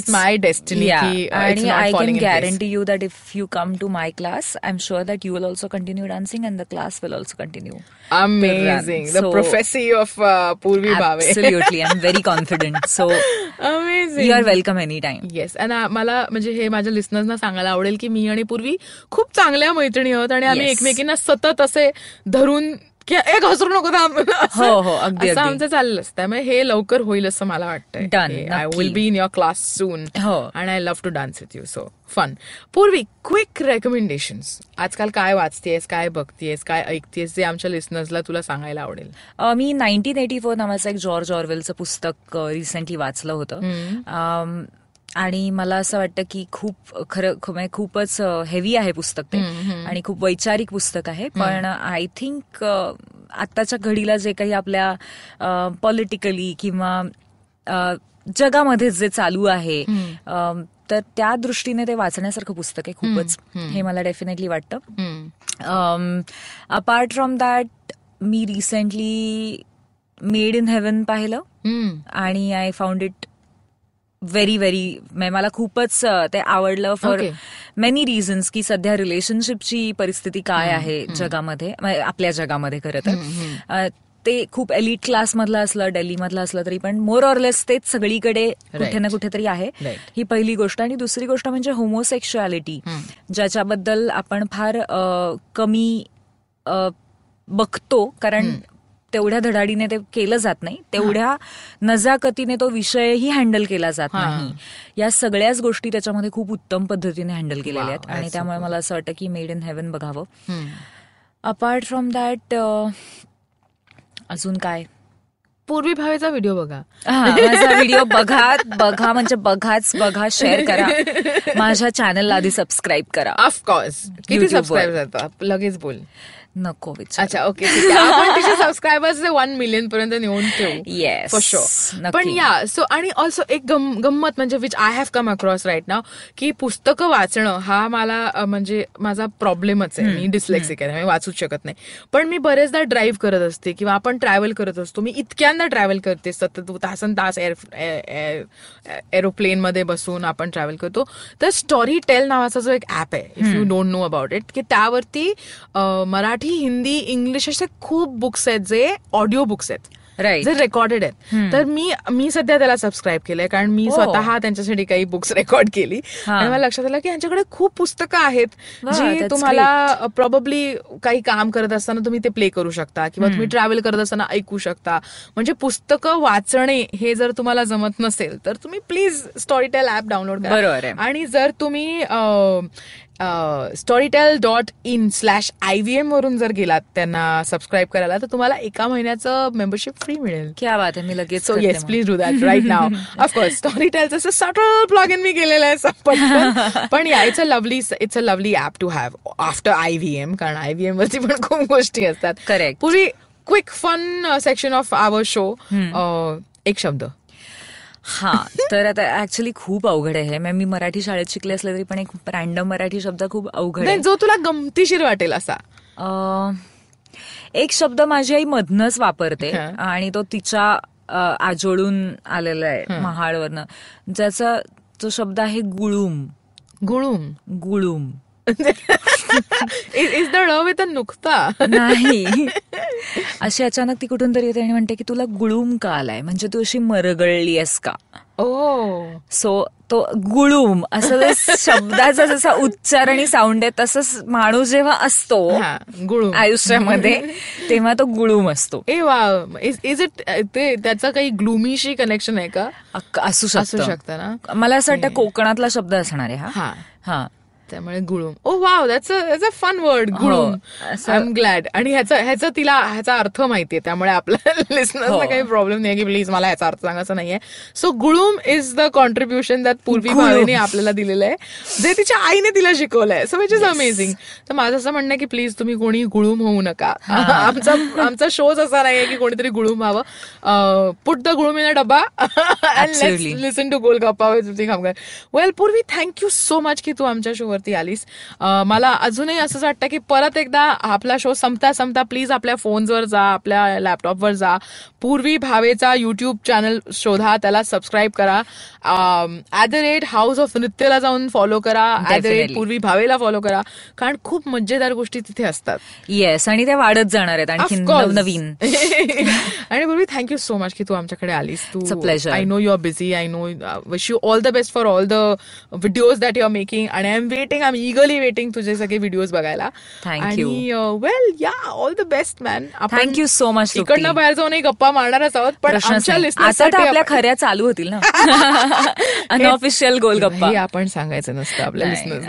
my destiny की, uh, it's आणि I can. Guarantee you that if you come to my class I am sure that you will also continue dancing and the class will also continue amazing the So- prophecy of Purvi Bhave Absolutely, I'm very (laughs) confident. So amazing you are welcome anytime. Yes आणि मला म्हणजे हे माझ्या लिस्नर्सना सांगायला आवडेल की मी आणि पूर्वी खूप चांगल्या मैत्रिणी आहोत आणि आम्ही Yes. एकमेकींना सतत असे धरून एक हसरू नको थांब. हो, हो, अगदी, असं. आमचं चाललंच त्यामुळे हे लवकर होईल असं मला वाटतंय. Done, I. Will be in your class soon हो. And I love to dance with you so fun Purvi quick recommendation आजकाल काय वाचतेस काय बघतेस काय ऐकतेस जे आमच्या लिस्नर्सला तुला सांगायला आवडेल. मी नाईन्टीन एटी फोर नावाचं एक जॉर्ज ऑरवेलचं पुस्तक रिसेंटली वाचलं होतं. आणि मला असं वाटतं की खूप खरं म्हणजे खूपच हेवी आहे पुस्तक ते. आणि खूप वैचारिक पुस्तक आहे. पण आय थिंक आत्ताच्या घडीला जे काही आपल्या पॉलिटिकली किंवा जगामध्ये जे चालू आहे तर त्या दृष्टीने ते वाचण्यासारखं पुस्तक आहे खूपच. हे मला डेफिनेटली वाटतं. अपार्ट फ्रॉम दॅट मी रिसेंटली मेड इन हेवन पाहिलं. आणि I found it very very मला खूपच ते आवडलं फॉर. मेनी रिझन्स की सध्या रिलेशनशिपची परिस्थिती काय आहे जगामध्ये आपल्या जगामध्ये खरं तर. ते खूप एलिट क्लास मधलं असलं दिल्ली मधलं असलं तरी पण मोर ऑरलेस तेच सगळीकडे कुठे ना कुठेतरी आहे. ही पहिली गोष्ट. आणि दुसरी गोष्ट म्हणजे होमोसेक्शुअलिटी ज्याच्याबद्दल आपण फार कमी बघतो. कारण तेवढ्या धडाडीने ते केलं जात नाही. तेवढ्या नजाकतीने तो विषयही हँडल केला जात. नाही. या सगळ्याच गोष्टी त्याच्यामध्ये खूप उत्तम पद्धतीने हँडल केलेल्या आहेत. आणि त्यामुळे. मला असं वाटतं की मेड इन हेवन बघावं. अपार्ट फ्रॉम दॅट अजून काय? पूर्वी भावेचा व्हिडिओ बघा. माझा व्हिडिओ बघा बघा म्हणजे बघाच बघा शेअर करा. माझ्या चॅनलला आधी सबस्क्राईब करा. ऑफकोर्स किती. सबस्क्राईब लगेच बोल. नको विचार. अच्छा ओके तिचे सबस्क्रायबर्स वन मिलियन पर्यंत नेऊन ठेवू. Yes, for sure. पण या सो आणि ऑल्सो एक गम- गंमत म्हणजे which I have come across right now की पुस्तकं वाचणं हा मला म्हणजे माझा प्रॉब्लेमच आहे. मी डिस्लेक्सिक आहे मी वाचूच शकत नाही. पण मी बरेचदा ड्राईव्ह करत असते किंवा आपण ट्रॅव्हल करत असतो. मी इतक्यांदा ट्रॅव्हल करते सतत तासन तास एअर एरोप्लेन मध्ये बसून आपण ट्रॅव्हल करतो. तर स्टोरी टेल नावाचा जो एक ऍप आहे if you don't know about it की त्यावरती अ, मराठी हिंदी इंग्लिश असे खूप बुक्स आहेत जे ऑडिओ बुक्स आहेत. राईट जे रेकॉर्डेड आहेत. तर मी मी सध्या त्याला सबस्क्राईब केलंय कारण मी Oh. स्वतः त्यांच्यासाठी काही बुक्स रेकॉर्ड केली. हा. आणि मला लक्षात आलं की यांच्याकडे खूप पुस्तकं आहेत जी तुम्हाला प्रॉब्ली काही काम करत असताना तुम्ही ते प्ले करू शकता किंवा तुम्ही ट्रॅव्हल करत असताना ऐकू शकता. म्हणजे पुस्तकं वाचणे हे जर तुम्हाला जमत नसेल तर तुम्ही प्लीज स्टोरीटेल ऍप डाउनलोड करा. आणि जर तुम्ही Storytel dot in slash I V M वरून जर गेलात त्यांना सबस्क्राईब करायला तर तुम्हाला एका महिन्याचं मेंबरशिप फ्री मिळेल क्या बात आहे मी लगेच so yes. Please do that right now of course story टेलचं असं सटल ब्लॉग इन मी केलेलं आहे. (laughs) पण yeah it's a lovely it's a lovely app to have after I V M कारण आय व्ही एम वरती पण खूप गोष्टी असतात Correct. Purvi quick fun section of our show एक शब्द हा तर आता ऍक्च्युली खूप अवघड आहे. मी मराठी शाळेत शिकले असले तरी पण एक रॅन्डम मराठी शब्द खूप अवघड आहे. जो तुला गमतीशीर वाटेल असा. एक शब्द माझी आई मधनच वापरते. आणि तो तिच्या आजोळून आलेला आहे महाळवरनं. ज्याचा तो शब्द आहे गुळूम. गुळूम. गुळूम. इज द ड विथ अ नुकता नाही. (laughs) अशी अचानक ती कुठून तरी येते आणि म्हणते की तुला गुळूम का आलाय म्हणजे तू अशी मरगळली आहेस का? ओ. सो तो गुळूम असं शब्दाचा जसा उच्चार आणि साऊंड आहे तसंच माणूस जेव्हा असतो गुळूम. आयुष्यामध्ये (laughs) तेव्हा तो गुळूम असतो. ए वा इज इट ते त्याचं काही ग्लुमीशी कनेक्शन आहे का? असू असू शकतं. शकतं ना? मला असं वाटतं कोकणातला शब्द असणार आहे हा. हा. त्यामुळे गुळूम. ओ wow that's a fun word गुळूम. I am glad आणि ह्याचा ह्याचा तिला ह्याचा अर्थ माहितीये त्यामुळे आपल्या (laughs) लिस्नर्सला हो. काही प्रॉब्लेम नाही की प्लीज मला ह्याचा अर्थ सांगायचा नाहीये. So गुळूम is the contribution that Purvi. भावेने आपल्याला दिलेलं आहे जे तिच्या आईने तिला शिकवलंय सो विच इज अमेझिंग तर माझं असं म्हणणं आहे की प्लीज तुम्ही कोणी गुळूम होऊ नका. (laughs) आमचा आमचा शोज असा नाहीये की कोणीतरी गुळूम व्हावं. Put the गुळूम in a (laughs) Absolutely. Listen to Jyoti Khamkar well Purvi thank you so much की तू आमच्या शोवरती आलीस. मला अजूनही असंच वाटतं की परत एकदा आपला शो संपता संपता प्लीज आपल्या फोन्सवर जा आपल्या लॅपटॉपवर जा. पूर्वी भावेचा युट्यूब चॅनल शोधा त्याला सबस्क्राईब करा. At the rate house of नृत्यला जाऊन फॉलो करा. At the rate. पूर्वी भावेला फॉलो करा. कारण खूप मजेदार गोष्टी तिथे असतात. येस आणि त्या वाढत जाणार आहेत आणखी. नवीन (laughs) आणि पूर्वी थँक्यू सो मच की तू आमच्याकडे आलीस. तू. I know you are busy I know wish you all the best for all the videos that you are making आणि I am waiting I am eagerly waiting तुझे सगळे व्हिडिओज बघायला. Thank you. आणि well yeah all the best man Thank you so much, Trupti. इकडनं बाहेर जाऊनही गप्पा मारणारच आहोत पण आता आपल्या खऱ्या चालू होतील ना. (laughs) अनऑफिशियल गोलगप्पा हे आपण सांगायचं नसतं आपल्या. लिस्नर्स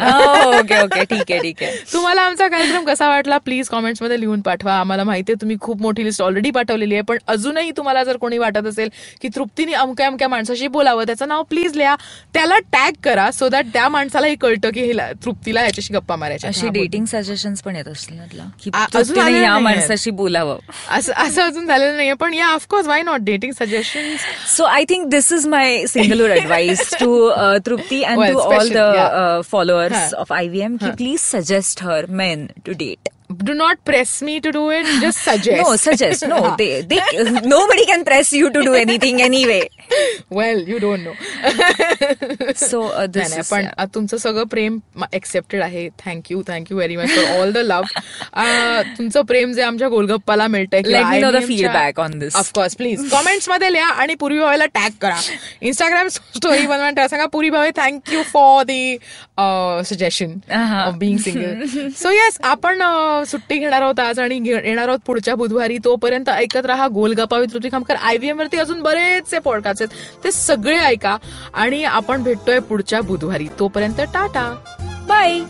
ओके ओके ठीक आहे ठीक आहे. (laughs) तुम्हाला आमचा कार्यक्रम कसा वाटला प्लीज कॉमेंट्समध्ये लिहून पाठवा. आम्हाला माहिती आहे तुम्ही खूप मोठी लिस्ट ऑलरेडी पाठवलेली आहे पण अजूनही तुम्हाला जर कोणी वाटत असेल की तृप्तीने अमक्या अमक्या माणसाशी बोलावं त्याचं नाव प्लीज लिहा. त्याला टॅग करा सो दॅट त्या माणसालाही कळतं की हिला तू तिला याच्याशी गप्पा मारायची अशी डेटिंग सजेशन पण येत असतील या माणसाशी बोलावं. असं अजून झालेलं नाहीये पण yeah of course why not dating suggestion so I think this is my singular advice to Trupti and to all the followers of I V M please suggest her men to date to. Do not press me to do it just suggest No, suggest. No, (laughs) they, they, nobody can press you to do anything anyway. Well you don't know So uh, (laughs) this नाही, is. पण तुमचं सगळं प्रेम accepted आहे thank you thank you very much for all the love तुमचं प्रेम जे आमच्या गोलगप्पाला मिळतंय Let me know the feedback on this. Of course please कॉमेंट्समध्ये लिहा आणि पुरी भावेला टॅग करा इंस्टाग्राम स्टोरी बनवा तेव्हा सांगा Puri Bhave thank you for the suggestion. Of being single so yes आपण अ, सुट्टी घेणार आहोत आज आणि घे- येणार आहोत पुढच्या बुधवारी. तोपर्यंत ऐकत राहा गोलगप्पा विथ ऋतुजी खामकर. आयव्हीएम वरती अजून बरेचसे पॉडकास्ट आहेत. ते सगळे ऐका. आणि आपण भेटतोय पुढच्या बुधवारी. तोपर्यंत टाटा. बाय